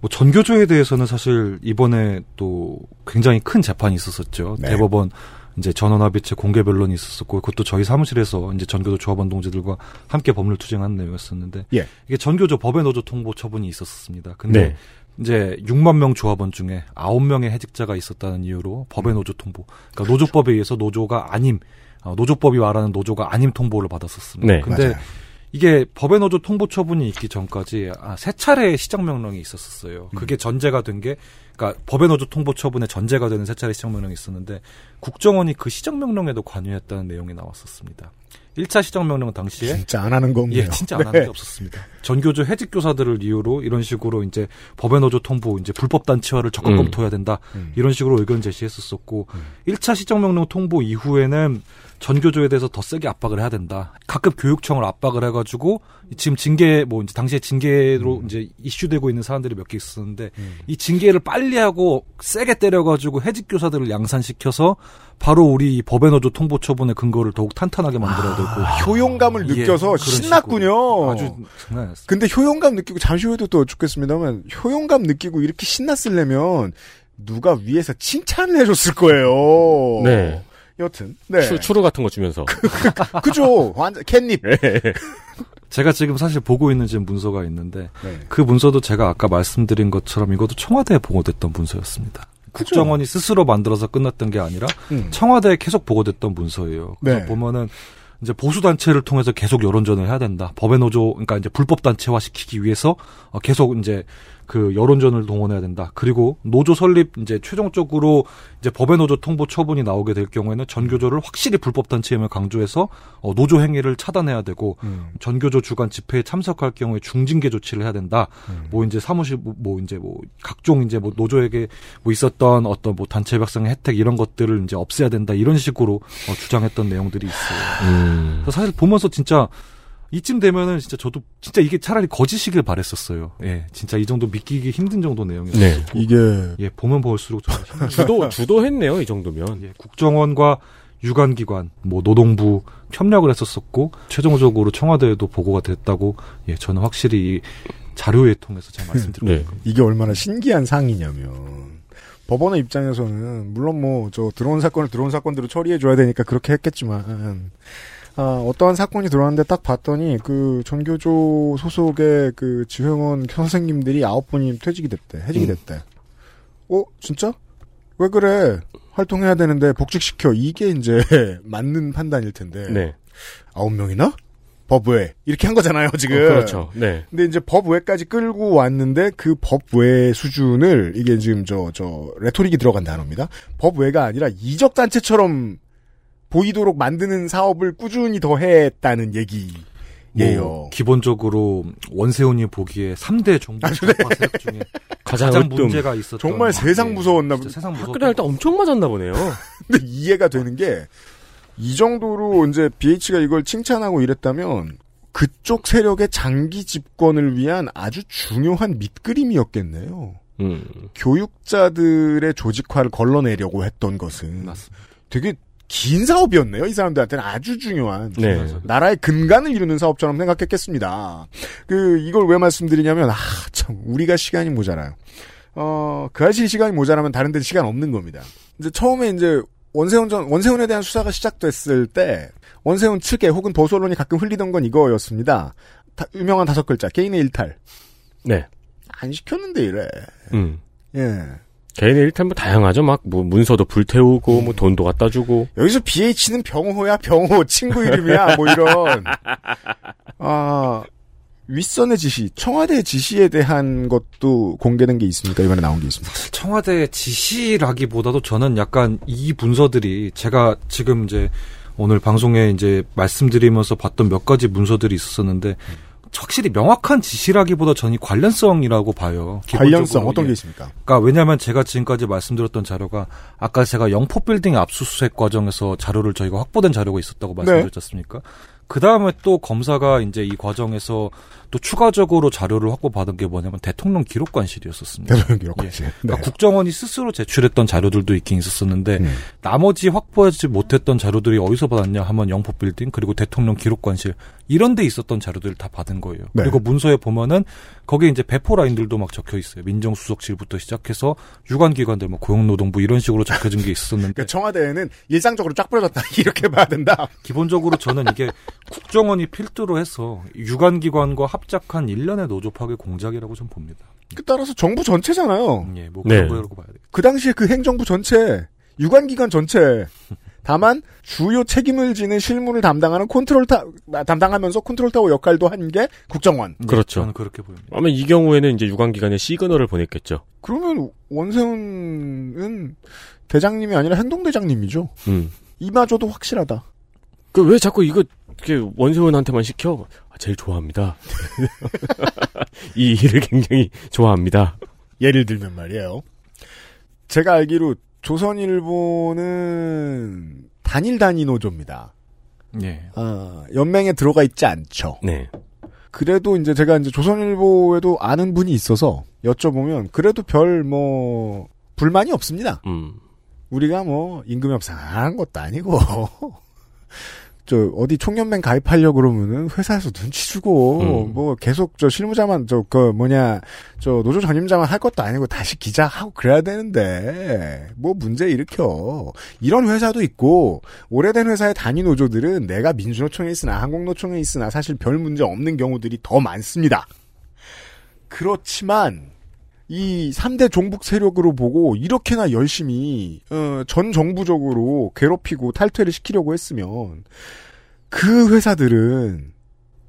S10: 뭐 전교조에 대해서는 사실 이번에 또 굉장히 큰 재판이 있었었죠.
S2: 네.
S10: 대법원 이제 전원합의체 공개 변론이 있었었고 그것도 저희 사무실에서 이제 전교조 조합원 동지들과 함께 법률 투쟁한 내용이었었는데
S2: 예.
S10: 이게 전교조 법의 노조 통보 처분이 있었습니다. 근데
S3: 네.
S10: 이제 6만 명 조합원 중에 9명의 해직자가 있었다는 이유로 법의 노조 통보. 그러니까 노조법에 의해서 노조가 아님 어, 노조법이 말하는 노조가 아님 통보를 받았었습니다.
S3: 네.
S10: 근데
S2: 맞아요.
S10: 이게 법의 노조 통보 처분이 있기 전까지 아, 세 차례의 시정 명령이 있었었어요. 그게 전제가 된 게 그러니까 법의 노조 통보 처분의 전제가 되는 세 차례 시정 명령이 있었는데 국정원이 그 시정 명령에도 관여했다는 내용이 나왔었습니다. 1차 시정 명령 당시에
S2: 진짜 안 하는 건가요?
S10: 예, 진짜 안 하는
S2: 네.
S10: 게 없었습니다. 전교조 해직 교사들을 이유로 이런 식으로 이제 법의 노조 통보, 이제 불법 단체화를 적극
S3: 음.
S10: 검토해야 된다. 이런 식으로 의견 제시했었었고 1차 시정 명령 통보 이후에는 전교조에 대해서 더 세게 압박을 해야 된다. 각급 교육청을 압박을 해가지고 지금 징계 뭐 이제 당시에 징계로 이제 이슈되고 있는 사안들이 몇 개 있었는데 이 징계를 빨리 하고 세게 때려가지고 해직 교사들을 양산시켜서 바로 우리 이 법의 노조 통보 처분의 근거를 더욱 탄탄하게 만들어야 되고
S2: 효용감을
S10: 예,
S2: 느껴서
S10: 그런
S2: 신났군요.
S10: 아주 장난 아니었어요.
S2: 근데 효용감 느끼고 잠시 후에도 또 죽겠습니다만 효용감 느끼고 이렇게 신났으려면 누가 위에서 칭찬을 해줬을 거예요.
S3: 네.
S2: 여튼 네.
S3: 추, 추루 같은 거 주면서. <laughs>
S2: 그죠. 완전 캣닙.
S10: 제가 지금 사실 보고 있는 지금 문서가 있는데
S2: 네.
S10: 그 문서도 제가 아까 말씀드린 것처럼 이것도 청와대에 보고됐던 문서였습니다. 국정원이 스스로 만들어서 끝났던 게 아니라
S2: 음.
S10: 청와대에 계속 보고됐던 문서예요. 그래서
S2: 네.
S10: 보면은 이제 보수 단체를 통해서 계속 여론전을 해야 된다. 법의 노조 그러니까 이제 불법 단체화 시키기 위해서 어, 계속 이제 그 여론전을 동원해야 된다. 그리고 노조 설립 이제 최종적으로 이제 법의 노조 통보 처분이 나오게 될 경우에는 전교조를 확실히 불법 단체임을 강조해서 어, 노조 행위를 차단해야 되고
S2: 음.
S10: 전교조 주간 집회에 참석할 경우에 중징계 조치를 해야 된다. 뭐 이제 사무실 뭐, 뭐 이제 뭐 각종 이제 뭐 노조에게 뭐 있었던 어떤 뭐 단체 백성의 혜택 이런 것들을 이제 없애야 된다. 이런 식으로 어, 주장했던 내용들이 있어요.
S3: 음.
S10: 사실 보면서 진짜 이쯤 되면은 진짜 저도 진짜 이게 차라리 거짓이길 바랬었어요. 예, 진짜 이 정도 믿기기 힘든 정도 내용이었고
S3: 네.
S2: 이게
S10: 예 보면 볼수록. <laughs>
S3: 주도, 주도했네요, 이 정도면.
S10: 예, 국정원과 유관기관, 뭐 노동부 협력을 했었었고 최종적으로 청와대에도 보고가 됐다고 예 저는 확실히 이 자료에 통해서 제가 말씀드리고
S3: 네.
S2: 이게 얼마나 신기한 상이냐면 법원의 입장에서는 물론 뭐 저 들어온 사건을 들어온 사건대로 처리해 줘야 되니까 그렇게 했겠지만 아, 어떠한 사건이 들어왔는데 딱 봤더니 그 전교조 소속의 그 지회원 선생님들이 아홉 분이 퇴직이 됐대 해직이 됐대. 어 진짜? 왜 그래? 활동해야 되는데 복직시켜 이게 이제 <laughs> 맞는 판단일 텐데
S3: 네.
S2: 아홉 명이나 법외 이렇게 한 거잖아요 지금.
S3: 어, 그렇죠. 네.
S2: 근데 이제 법외까지 끌고 왔는데 그 법외 수준을 이게 지금 저저 레토릭이 들어간 단어입니다. 법외가 아니라 이적 단체처럼 보이도록 만드는 사업을 꾸준히 더 했다는 얘기 예요.
S10: 뭐 기본적으로 원세훈이 보기에 3대 정부 좌파 세력 중에 <laughs>
S3: 가장,
S10: 가장. 문제가 있었던
S2: 정말 세상
S10: 예,
S2: 무서웠나
S10: 세상 무서웠던
S3: 학교를 할때 엄청 맞았나 보네요. <laughs>
S2: 근데 이해가 되는 게 이 정도로 이제 BH가 이걸 칭찬하고 이랬다면 그쪽 세력의 장기 집권을 위한 아주 중요한 밑그림이었겠네요.
S3: 음.
S2: 교육자들의 조직화를 걸러내려고 했던 것은 되게 긴 사업이었네요. 이 사람들한테는 아주 중요한
S3: 네.
S2: 나라의 근간을 이루는 사업처럼 생각했겠습니다. 그 이걸 왜 말씀드리냐면 아 참 우리가 시간이 모자라요. 어그 아실 시간이 모자라면 다른 데 시간 없는 겁니다. 이제 처음에 이제 원세훈 전 원세훈에 대한 수사가 시작됐을 때 원세훈 측에 혹은 보수 언론이 가끔 흘리던 건 이거였습니다. 다- 유명한 다섯 글자 개인의 일탈
S3: 네.
S2: 안 시켰는데 이래.
S3: 음.
S2: 예.
S3: 개인의 일탈 뭐 다양하죠. 막 뭐 문서도 불태우고 뭐 돈도 갖다 주고.
S2: 여기서 BH는 병호야 병호 친구 이름이야 뭐 이런 아 윗선의 지시 청와대 지시에 대한 것도 공개된 게 있습니까 이번에 나온 게 있습니다.
S10: 청와대 지시라기보다도 저는 약간 이 문서들이 제가 지금 이제 오늘 방송에 이제 말씀드리면서 봤던 몇 가지 문서들이 있었었는데 확실히 명확한 지시라기보다 저는 이 관련성이라고 봐요.
S2: 관련성. 어떤
S10: 예.
S2: 게 있습니까?
S10: 그러니까 왜냐하면 제가 지금까지 말씀드렸던 자료가 아까 제가 영포 빌딩 압수수색 과정에서 자료를 저희가 확보된 자료가 있었다고 말씀드렸지 않습니까? 그 다음에 또 검사가 이제 이 과정에서 또 추가적으로 자료를 확보받은 게 뭐냐면 대통령 기록관실이었었습니다.
S2: 대통령 기록관실.
S10: 예.
S2: 네.
S10: 그러니까 국정원이 스스로 제출했던 자료들도 있긴 있었었는데
S2: 음.
S10: 나머지 확보하지 못했던 자료들이 어디서 받았냐 하면 영포 빌딩 그리고 대통령 기록관실 이런 데 있었던 자료들을 다 받은 거예요.
S2: 네.
S10: 그리고 문서에 보면은 거기에 이제 배포 라인들도 막 적혀 있어요. 민정수석실부터 시작해서 유관기관들 뭐 고용노동부 이런 식으로 적혀진 게 있었는데
S2: 그러니까 청와대에는 일상적으로 쫙 뿌려졌다 <laughs> 이렇게 봐야 된다.
S10: 기본적으로 저는 이게 국정원이 필두로 해서 유관기관과 합 작한 일련의 노조 파괴 공작이라고 좀 봅니다.
S2: 그 따라서 정부 전체잖아요.
S10: 예, 뭐
S3: 네.
S10: 그런 거라고 봐야 되겠죠.
S2: 그 당시에 그 행정부 전체 유관기관 전체 <laughs> 다만 주요 책임을 지는 실무를 담당하는 컨트롤 타 담당하면서 컨트롤 타워 역할도 한 게 국정원.
S10: 네,
S3: 그렇죠.
S10: 저는 그렇게 보입니다.
S3: 아마 이 경우에는 이제 유관 기관에 시그널을 보냈겠죠.
S2: 그러면 원세훈은 대장님이 아니라 행동 대장님이죠.
S3: 음.
S2: 이마저도 확실하다.
S3: 그 왜 자꾸 이거 그게 원세훈한테만 시켜 아, 제일 좋아합니다. <laughs> 이 일을 굉장히 좋아합니다.
S2: 예를 들면 말이에요. 제가 알기로 조선일보는 단일 단위 노조입니다.
S10: 예.
S2: 아, 연맹에 들어가 있지 않죠.
S3: 네.
S2: 그래도 이제 제가 이제 조선일보에도 아는 분이 있어서 여쭤보면 그래도 별 뭐 불만이 없습니다.
S3: 음.
S2: 우리가 뭐 임금이 없상한 것도 아니고 <laughs> 저 어디 총연맹 가입하려 그러면은 회사에서 눈치 주고
S3: 음.
S2: 뭐 계속 저 실무자만 저 그 뭐냐 저 노조 전임자만 할 것도 아니고 다시 기자 하고 그래야 되는데 뭐 문제 일으켜 이런 회사도 있고 오래된 회사의 단위 노조들은 내가 민주노총에 있으나 항공노총에 있으나 사실 별 문제 없는 경우들이 더 많습니다. 그렇지만 이 3대 종북 세력으로 보고 이렇게나 열심히 어, 전 정부적으로 괴롭히고 탈퇴를 시키려고 했으면 그 회사들은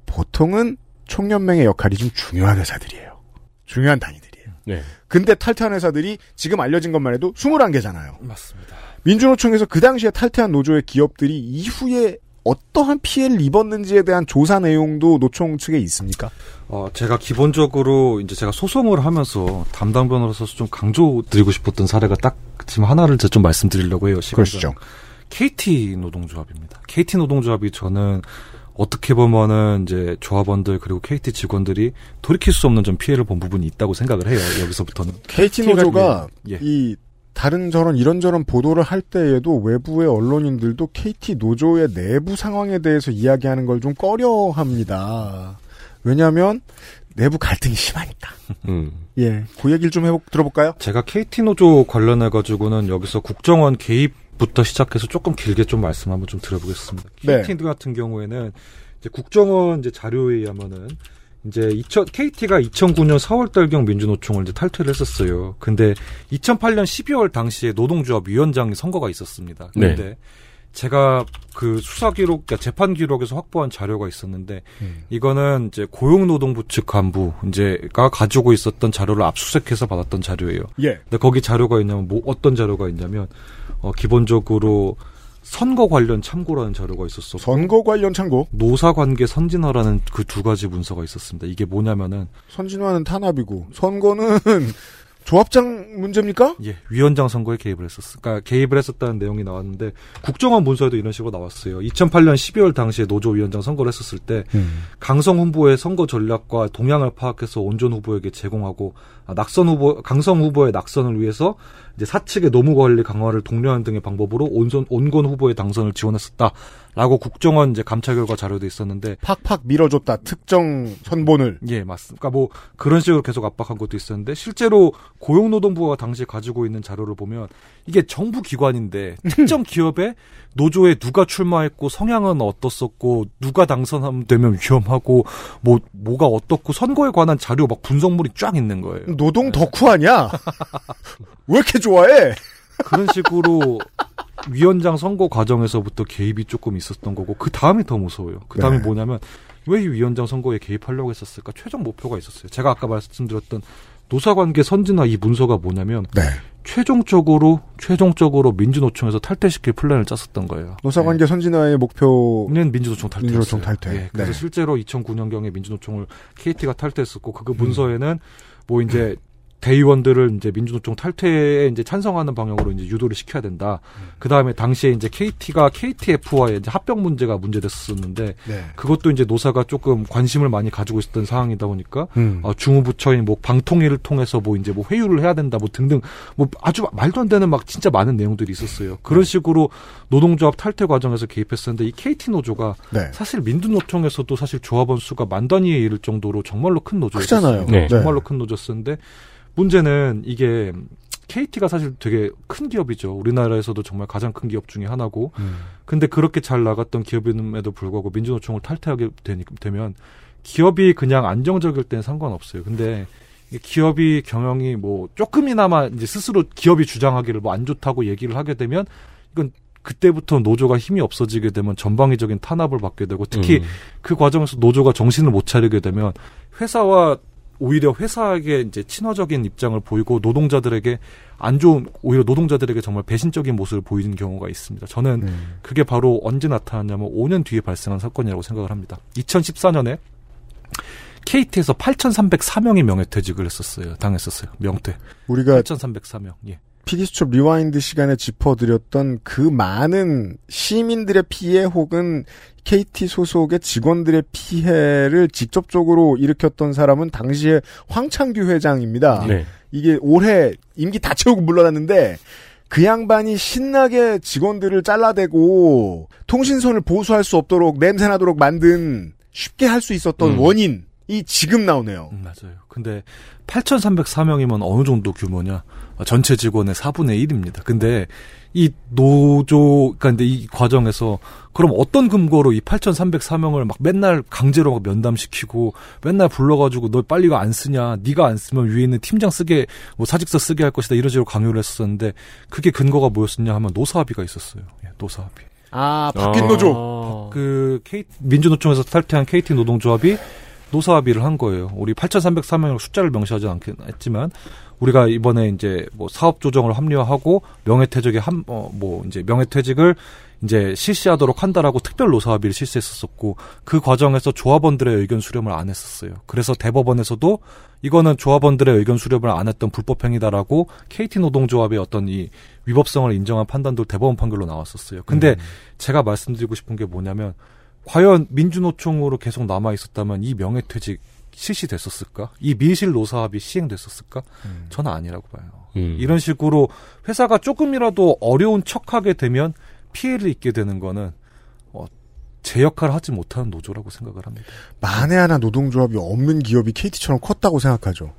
S2: 보통은 총연맹의 역할이 좀 중요한 회사들이에요. 중요한 단위들이에요.
S3: 네.
S2: 근데 탈퇴한 회사들이 지금 알려진 것만 해도 21개잖아요.
S10: 맞습니다.
S2: 민주노총에서 그 당시에 탈퇴한 노조의 기업들이 이후에 어떠한 피해를 입었는지에 대한 조사 내용도 노총 측에 있습니까?
S10: 어, 제가 기본적으로 이제 제가 소송을 하면서 담당 변호사로서 좀 강조드리고 싶었던 사례가 딱 지금 하나를 제가 좀 말씀드리려고 해요.
S2: 그러시죠.
S10: KT 노동조합입니다. KT 노동조합이 저는 어떻게 보면은 이제 조합원들 그리고 KT 직원들이 돌이킬 수 없는 좀 피해를 본 부분이 있다고 생각을 해요. 여기서부터는
S2: KT 노조가
S10: 예.
S2: 이 다른 저런 이런저런 보도를 할 때에도 외부의 언론인들도 KT 노조의 내부 상황에 대해서 이야기하는 걸 좀 꺼려 합니다. 왜냐하면 내부 갈등이 심하니까.
S3: 음.
S2: 예, 그 얘기를 좀 해보, 들어볼까요?
S10: 제가 KT 노조 관련해 가지고는 여기서 국정원 개입부터 시작해서 조금 길게 좀 말씀 한번 좀 드려보겠습니다.
S2: 네.
S10: KT 같은 경우에는 이제 국정원 이제 자료에 의하면은 이제 2000, KT가 2009년 4월달경 민주노총을 이제 탈퇴를 했었어요. 근데 2008년 12월 당시에 노동조합 위원장 선거가 있었습니다.
S3: 네.
S10: 근데 제가 그 수사 기록, 그러니까 재판 기록에서 확보한 자료가 있었는데 이거는 이제 고용노동부 측 간부 이제가 가지고 있었던 자료를 압수수색해서 받았던 자료예요.
S2: 예.
S10: 근데 거기 자료가 있냐면 뭐 어떤 자료가 있냐면 어 기본적으로 선거 관련 참고라는 자료가 있었어.
S2: 선거 관련 참고.
S10: 노사 관계 선진화라는 그 두 가지 문서가 있었습니다. 이게 뭐냐면은
S2: 선진화는 탄압이고 선거는 <laughs> 조합장 문제입니까?
S10: 예, 위원장 선거에 개입을 했었어. 그러니까 개입을 했었다는 내용이 나왔는데 국정원 문서에도 이런 식으로 나왔어요. 2008년 12월 당시에 노조 위원장 선거를 했었을 때 강성 후보의 선거 전략과 동향을 파악해서 온전 후보에게 제공하고 아, 낙선 후보 강성 후보의 낙선을 위해서 이제 사측의 노무 관리 강화를 독려하는 등의 방법으로 온선 온건 후보의 당선을 지원했었다라고 국정원 이제 감찰 결과 자료도 있었는데
S2: 팍팍 밀어줬다 특정 선본을.
S10: 예, 맞습니다. 그러니까 뭐 그런 식으로 계속 압박한 것도 있었는데 실제로 고용노동부가 당시에 가지고 있는 자료를 보면 이게 정부 기관인데 <laughs> 특정 기업에 노조에 누가 출마했고 성향은 어떻었고 누가 당선되면 위험하고 뭐 뭐가 어떻고 선거에 관한 자료 막 분석물이 쫙 있는 거예요.
S2: 노동 덕후 아니야? 왜 이렇게 좋아해?
S10: 그런 식으로 위원장 선거 과정에서부터 개입이 조금 있었던 거고 그 다음이 더 무서워요. 그 다음이
S2: 네.
S10: 뭐냐면 왜 이 위원장 선거에 개입하려고 했었을까? 최종 목표가 있었어요. 제가 아까 말씀드렸던 노사관계 선진화 이 문서가 뭐냐면
S2: 네.
S10: 최종적으로 최종적으로 민주노총에서 탈퇴시킬 플랜을 짰었던 거예요.
S2: 노사관계 선진화의 목표.
S10: 는 민주노총 탈퇴.
S2: 민주노총 탈퇴.
S10: 예, 그래서
S2: 네.
S10: 실제로 2009년경에 민주노총을 KT가 탈퇴했었고 그 문서에는 뭐 이제 대의원들을 이제 민주노총 탈퇴에 이제 찬성하는 방향으로 이제 유도를 시켜야 된다. 그 다음에 당시에 이제 KT가 KTF와의 이제 합병 문제가 문제됐었는데
S2: 네.
S10: 그것도 이제 노사가 조금 관심을 많이 가지고 있었던 상황이다 보니까
S2: 음.
S10: 어, 중후부처인 뭐 방통위를 통해서 뭐 이제 뭐 회유를 해야 된다 뭐 등등 뭐 아주 말도 안 되는 막 진짜 많은 내용들이 있었어요. 그런 식으로 노동조합 탈퇴 과정에서 개입했었는데 이 KT 노조가
S2: 네.
S10: 사실 민주노총에서도 사실 조합원 수가 만 단위에 이를 정도로 정말로 큰 노조였어요.
S2: 크잖아요.
S3: 네.
S10: 정말로 큰 노조였는데 문제는 이게 KT가 사실 되게 큰 기업이죠. 우리나라에서도 정말 가장 큰 기업 중에 하나고.
S2: 음.
S10: 근데 그렇게 잘 나갔던 기업임에도 불구하고 민주노총을 탈퇴하게 되니, 되면 기업이 그냥 안정적일 땐 상관없어요. 근데 기업이 경영이 뭐 조금이나마 이제 스스로 기업이 주장하기를 뭐 안 좋다고 얘기를 하게 되면 이건 그때부터 노조가 힘이 없어지게 되면 전방위적인 탄압을 받게 되고 특히
S3: 음.
S10: 그 과정에서 노조가 정신을 못 차리게 되면 회사와 오히려 회사에게 이제 친화적인 입장을 보이고 노동자들에게 안 좋은 오히려 노동자들에게 정말 배신적인 모습을 보이는 경우가 있습니다. 저는
S2: 음.
S10: 그게 바로 언제 나타났냐면 5년 뒤에 발생한 사건이라고 생각을 합니다. 2014년에 KT에서 8,304명이 명예퇴직을 했었어요. 당했었어요. 명퇴.
S2: 우리가
S10: 8,304명. 예.
S2: 피디수첩 rewind 시간에 짚어드렸던 그 많은 시민들의 피해 혹은 KT 소속의 직원들의 피해를 직접적으로 일으켰던 사람은 당시에 황창규 회장입니다.
S3: 네.
S2: 이게 올해 임기 다 채우고 물러났는데 그 양반이 신나게 직원들을 잘라대고 통신선을 보수할 수 없도록 냄새나도록 만든 쉽게 할 수 있었던
S10: 음.
S2: 원인이 지금 나오네요.
S10: 음, 맞아요. 근데 8,304명이면 어느 정도 규모냐? 어, 전체 직원의 4분의 1입니다. 근데 이 노조, 그러니까 근데 이 과정에서 그럼 어떤 근거로 이 8,304명을 막 맨날 강제로 막 면담시키고 맨날 불러가지고 너 빨리 이거 안 쓰냐? 네가 안 쓰면 위에 있는 팀장 쓰게 뭐 사직서 쓰게 할 것이다 이런 식으로 강요를 했었는데 그게 근거가 뭐였었냐 하면 노사합의가 있었어요. 예, 노사합의.
S2: 아, 바뀐 노조.
S10: 그 KT, 민주노총에서 탈퇴한 KT 노동조합이 노사합의를 한 거예요. 우리 8,303명을 숫자를 명시하지 않긴 했지만 우리가 이번에 이제 뭐 사업 조정을 합리화하고 명예퇴직에 한어뭐 이제 명예퇴직을 이제 실시하도록 한다라고 특별 노사합의를 실시했었었고 그 과정에서 조합원들의 의견 수렴을 안 했었어요. 그래서 대법원에서도 이거는 조합원들의 의견 수렴을 안 했던 불법 행위다라고 KT 노동조합의 어떤 이 위법성을 인정한 판단도 대법원 판결로 나왔었어요. 근데 제가 말씀드리고 싶은 게 뭐냐면 과연 민주노총으로 계속 남아 있었다면 이 명예퇴직 실시됐었을까? 이 밀실 노사합이 시행됐었을까? 저는 아니라고 봐요.
S3: 음.
S10: 이런 식으로 회사가 조금이라도 어려운 척하게 되면 피해를 입게 되는 거는 어, 제 역할을 하지 못하는 노조라고 생각을 합니다.
S2: 만에 하나 노동조합이 없는 기업이 KT처럼 컸다고 생각하죠.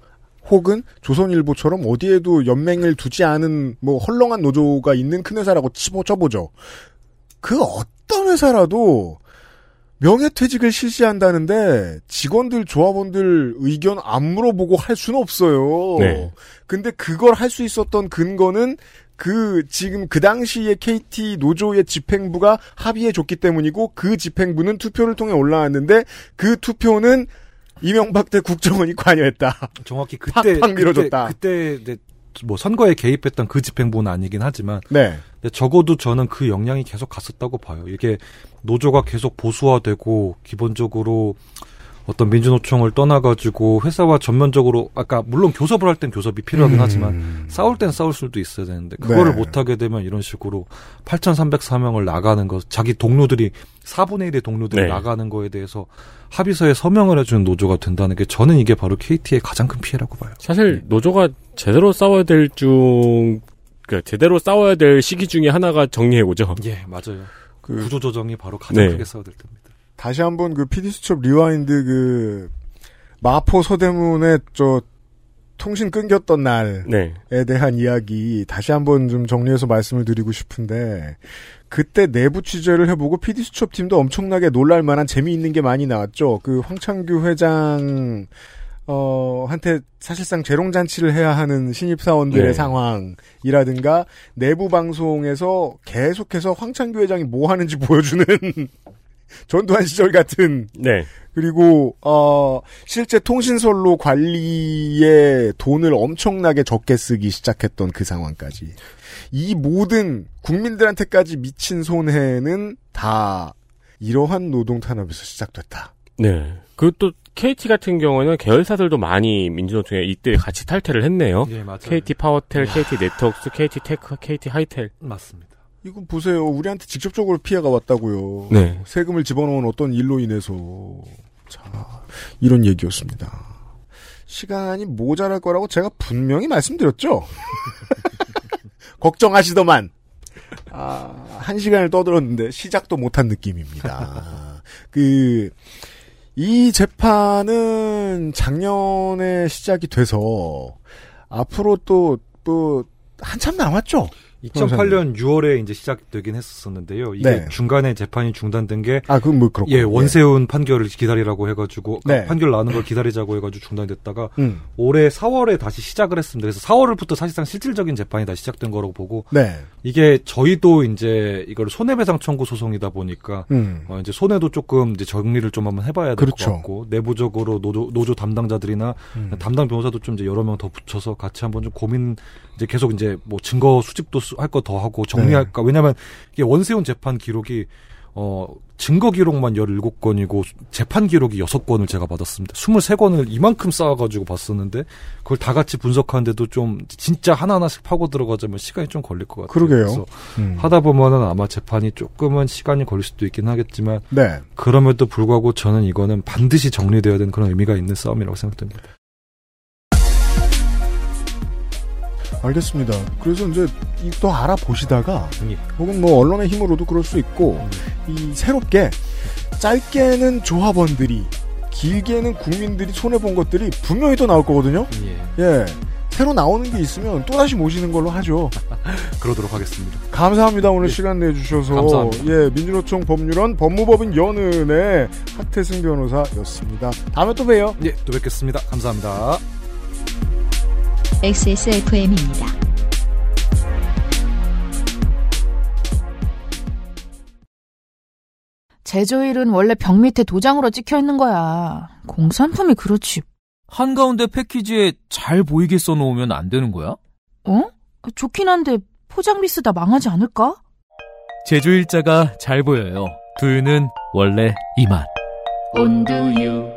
S2: 혹은 조선일보처럼 어디에도 연맹을 두지 않은 뭐 헐렁한 노조가 있는 큰 회사라고 치보 쳐보죠. 그 어떤 회사라도 명예퇴직을 실시한다는데 직원들 조합원들 의견 안 물어보고 할 수는 없어요.
S3: 네.
S2: 근데 그걸 할 수 있었던 근거는 그 지금 그 당시에 KT 노조의 집행부가 합의해 줬기 때문이고 그 집행부는 투표를 통해 올라왔는데 그 투표는 이명박 때 국정원이 관여했다.
S10: 정확히 <laughs> 그때
S2: 팍팍 밀어줬다.
S10: 그때, 그때 뭐 선거에 개입했던 그 집행부는 아니긴 하지만
S2: 네.
S10: 근데 적어도 저는 그 영향이 계속 갔었다고 봐요. 이게 노조가 계속 보수화되고 기본적으로 어떤 민주노총을 떠나가지고 회사와 전면적으로 아까 물론 교섭을 할 땐 교섭이 필요하긴
S2: 음.
S10: 하지만 싸울 땐 싸울 수도 있어야 되는데 그거를
S2: 네.
S10: 못하게 되면 이런 식으로 8,304명을 나가는 거 자기 동료들이 4분의 1의 동료들이
S3: 네.
S10: 나가는 거에 대해서 합의서에 서명을 해주는 노조가 된다는 게 저는 이게 바로 KT의 가장 큰 피해라고 봐요.
S3: 사실 노조가 제대로 싸워야 될 중, 그 제대로 싸워야 될 시기 중에 하나가 정리해고죠.
S10: 예, 맞아요.
S2: 그
S10: 구조 조정이 바로 가장
S3: 네.
S10: 크게 싸워야 될 때입니다.
S2: 다시 한번 그 피디수첩 rewind 그 마포 서대문에 저 통신 끊겼던 날에
S3: 네.
S2: 대한 이야기 다시 한번 좀 정리해서 말씀을 드리고 싶은데 그때 내부 취재를 해보고 피디수첩 팀도 엄청나게 놀랄 만한 재미있는 게 많이 나왔죠. 그 황창규 회장 어, 한테 사실상 재롱잔치를 해야 하는 신입사원들의
S3: 네.
S2: 상황이라든가 내부 방송에서 계속해서 황창규 회장이 뭐 하는지 보여주는 <laughs> <laughs> 전두환 시절 같은
S3: 네.
S2: 그리고 어 실제 통신선로 관리에 돈을 엄청나게 적게 쓰기 시작했던 그 상황까지 이 모든 국민들한테까지 미친 손해는 다 이러한 노동 탄압에서 시작됐다.
S3: 네. 그리고 또 KT 같은 경우는 계열사들도 많이 민주노총에 이때 같이 탈퇴를 했네요.
S10: 예, 맞아요.
S3: KT 파워텔, KT 네트워크스, KT 테크, KT 하이텔.
S10: 맞습니다.
S2: 이거 보세요. 우리한테 직접적으로 피해가 왔다고요.
S3: 네.
S2: 세금을 집어넣은 어떤 일로 인해서 자 이런 얘기였습니다. 시간이 모자랄 거라고 제가 분명히 말씀드렸죠. <laughs> 걱정하시더만 아, 한 시간을 떠들었는데 시작도 못한 느낌입니다. 그, 이 재판은 작년에 시작이 돼서 앞으로 또, 또, 한참 남았죠?
S10: 2008년 6월에 이제 시작되긴 했었었는데요. 이게
S2: 네.
S10: 중간에 재판이 중단된 게
S2: 아, 그건 뭐 그렇고.
S10: 예, 원세훈 판결을 기다리라고 해 가지고
S2: 네.
S10: 판결 나는 걸 기다리자고 해 가지고 중단됐다가
S2: 음.
S10: 올해 4월에 다시 시작을 했습니다. 그래서 4월부터 사실상 실질적인 재판이 다시 시작된 거라고 보고
S2: 네.
S10: 이게 저희도 이제 이걸 손해배상 청구 소송이다 보니까
S2: 음.
S10: 어, 이제 손해도 조금 이제 정리를 좀 한번 해 봐야 될것
S2: 그렇죠.
S10: 같고 내부적으로 노조, 노조 담당자들이나
S2: 음.
S10: 담당 변호사도 좀 이제 여러 명 더 붙여서 같이 한번 좀 고민 이제 계속 이제 뭐 증거 수집도 할 거 더 하고 정리할까
S2: 네.
S10: 왜냐하면 이게 원세훈 재판 기록이 어 증거 기록만 17건이고 재판 기록이 6건을 제가 받았습니다. 23건을 이만큼 쌓아 가지고 봤었는데 그걸 다 같이 분석하는데도 좀 진짜 하나하나씩 파고 들어가자면 시간이 좀 걸릴 것 같아요.
S2: 그러게요.
S10: 그래서
S2: 음.
S10: 하다 보면은 아마 재판이 조금은 시간이 걸릴 수도 있긴 하겠지만
S2: 네.
S10: 그럼에도 불구하고 저는 이거는 반드시 정리돼야 되는 그런 의미가 있는 싸움이라고 생각됩니다.
S2: 알겠습니다. 그래서 이제 이또 알아보시다가
S10: 예.
S2: 혹은 뭐 언론의 힘으로도 그럴 수 있고 이 새롭게 짧게는 조합원들이 길게는 국민들이 손해 본 것들이 분명히 또 나올 거거든요.
S10: 예.
S2: 예. 새로 나오는 게 있으면 또 다시 모시는 걸로 하죠. <laughs>
S10: 그러도록 하겠습니다.
S2: 감사합니다. 오늘 시간 내주셔서.
S10: 감사합니다.
S2: 예, 민주노총 법률원 법무법인 연은의 하태승 변호사였습니다. 다음에 또 봬요.
S10: 예, 또 뵙겠습니다. 감사합니다.
S1: XSFM입니다.
S7: 제조일은 원래 벽 밑에 도장으로 찍혀 있는 거야. 공산품이 그렇지.
S4: 한가운데 패키지에 잘 보이게 써놓으면 안 되는 거야?
S7: 어? 좋긴 한데 포장 미스다 망하지 않을까?
S4: 제조일자가 잘 보여요. 두유는 원래 이 맛.
S1: 온두유.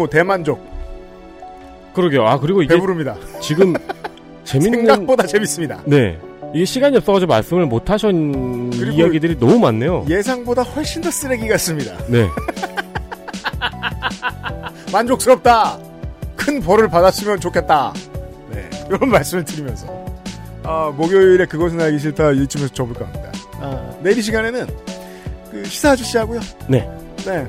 S2: 뭐 대만족.
S3: 그러게요. 아 그리고 이게
S2: 배부릅니다.
S3: 지금 <laughs> 재밌는
S2: 생각보다 재밌습니다.
S3: 네. 이게 시간이 없어가지고 말씀을 못 하신
S2: 그리고
S3: 이야기들이 너무 많네요.
S2: 예상보다 훨씬 더 쓰레기 같습니다.
S3: 네. <laughs>
S2: 만족스럽다. 큰 벌을 받았으면 좋겠다. 네. 이런 <laughs> 말씀을 드리면서 아, 목요일에 그것은 알기 싫다 이쯤에서 접을까 합니다. 아, 내일 이 시간에는 그 시사 아저씨하고요.
S3: 네.
S2: 네.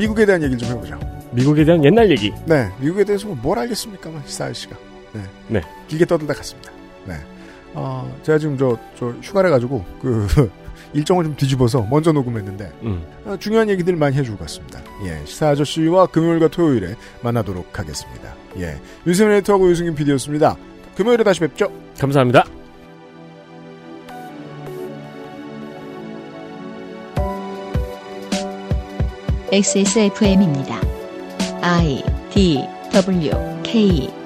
S2: 어, 미국에 대한 얘기를 좀 해보죠.
S3: 미국에 대한 옛날 얘기.
S2: 네. 미국에 대해서 뭐뭘 알겠습니까만 시사 아저씨가. 네.
S3: 네.
S2: 길게 떠들다 갔습니다. 네. 어, 제가 지금 저, 저 휴가를 가지고 그 <laughs> 일정을 좀 뒤집어서 먼저 녹음했는데
S3: 음.
S2: 어, 중요한 얘기들 많이 해주고 갔습니다. 예, 시사 아저씨와 금요일과 토요일에 만나도록 하겠습니다. 예, 윤세민 에디터하고 유승균 PD였습니다. 금요일에 다시 뵙죠.
S3: 감사합니다.
S1: XSFM입니다. I D W K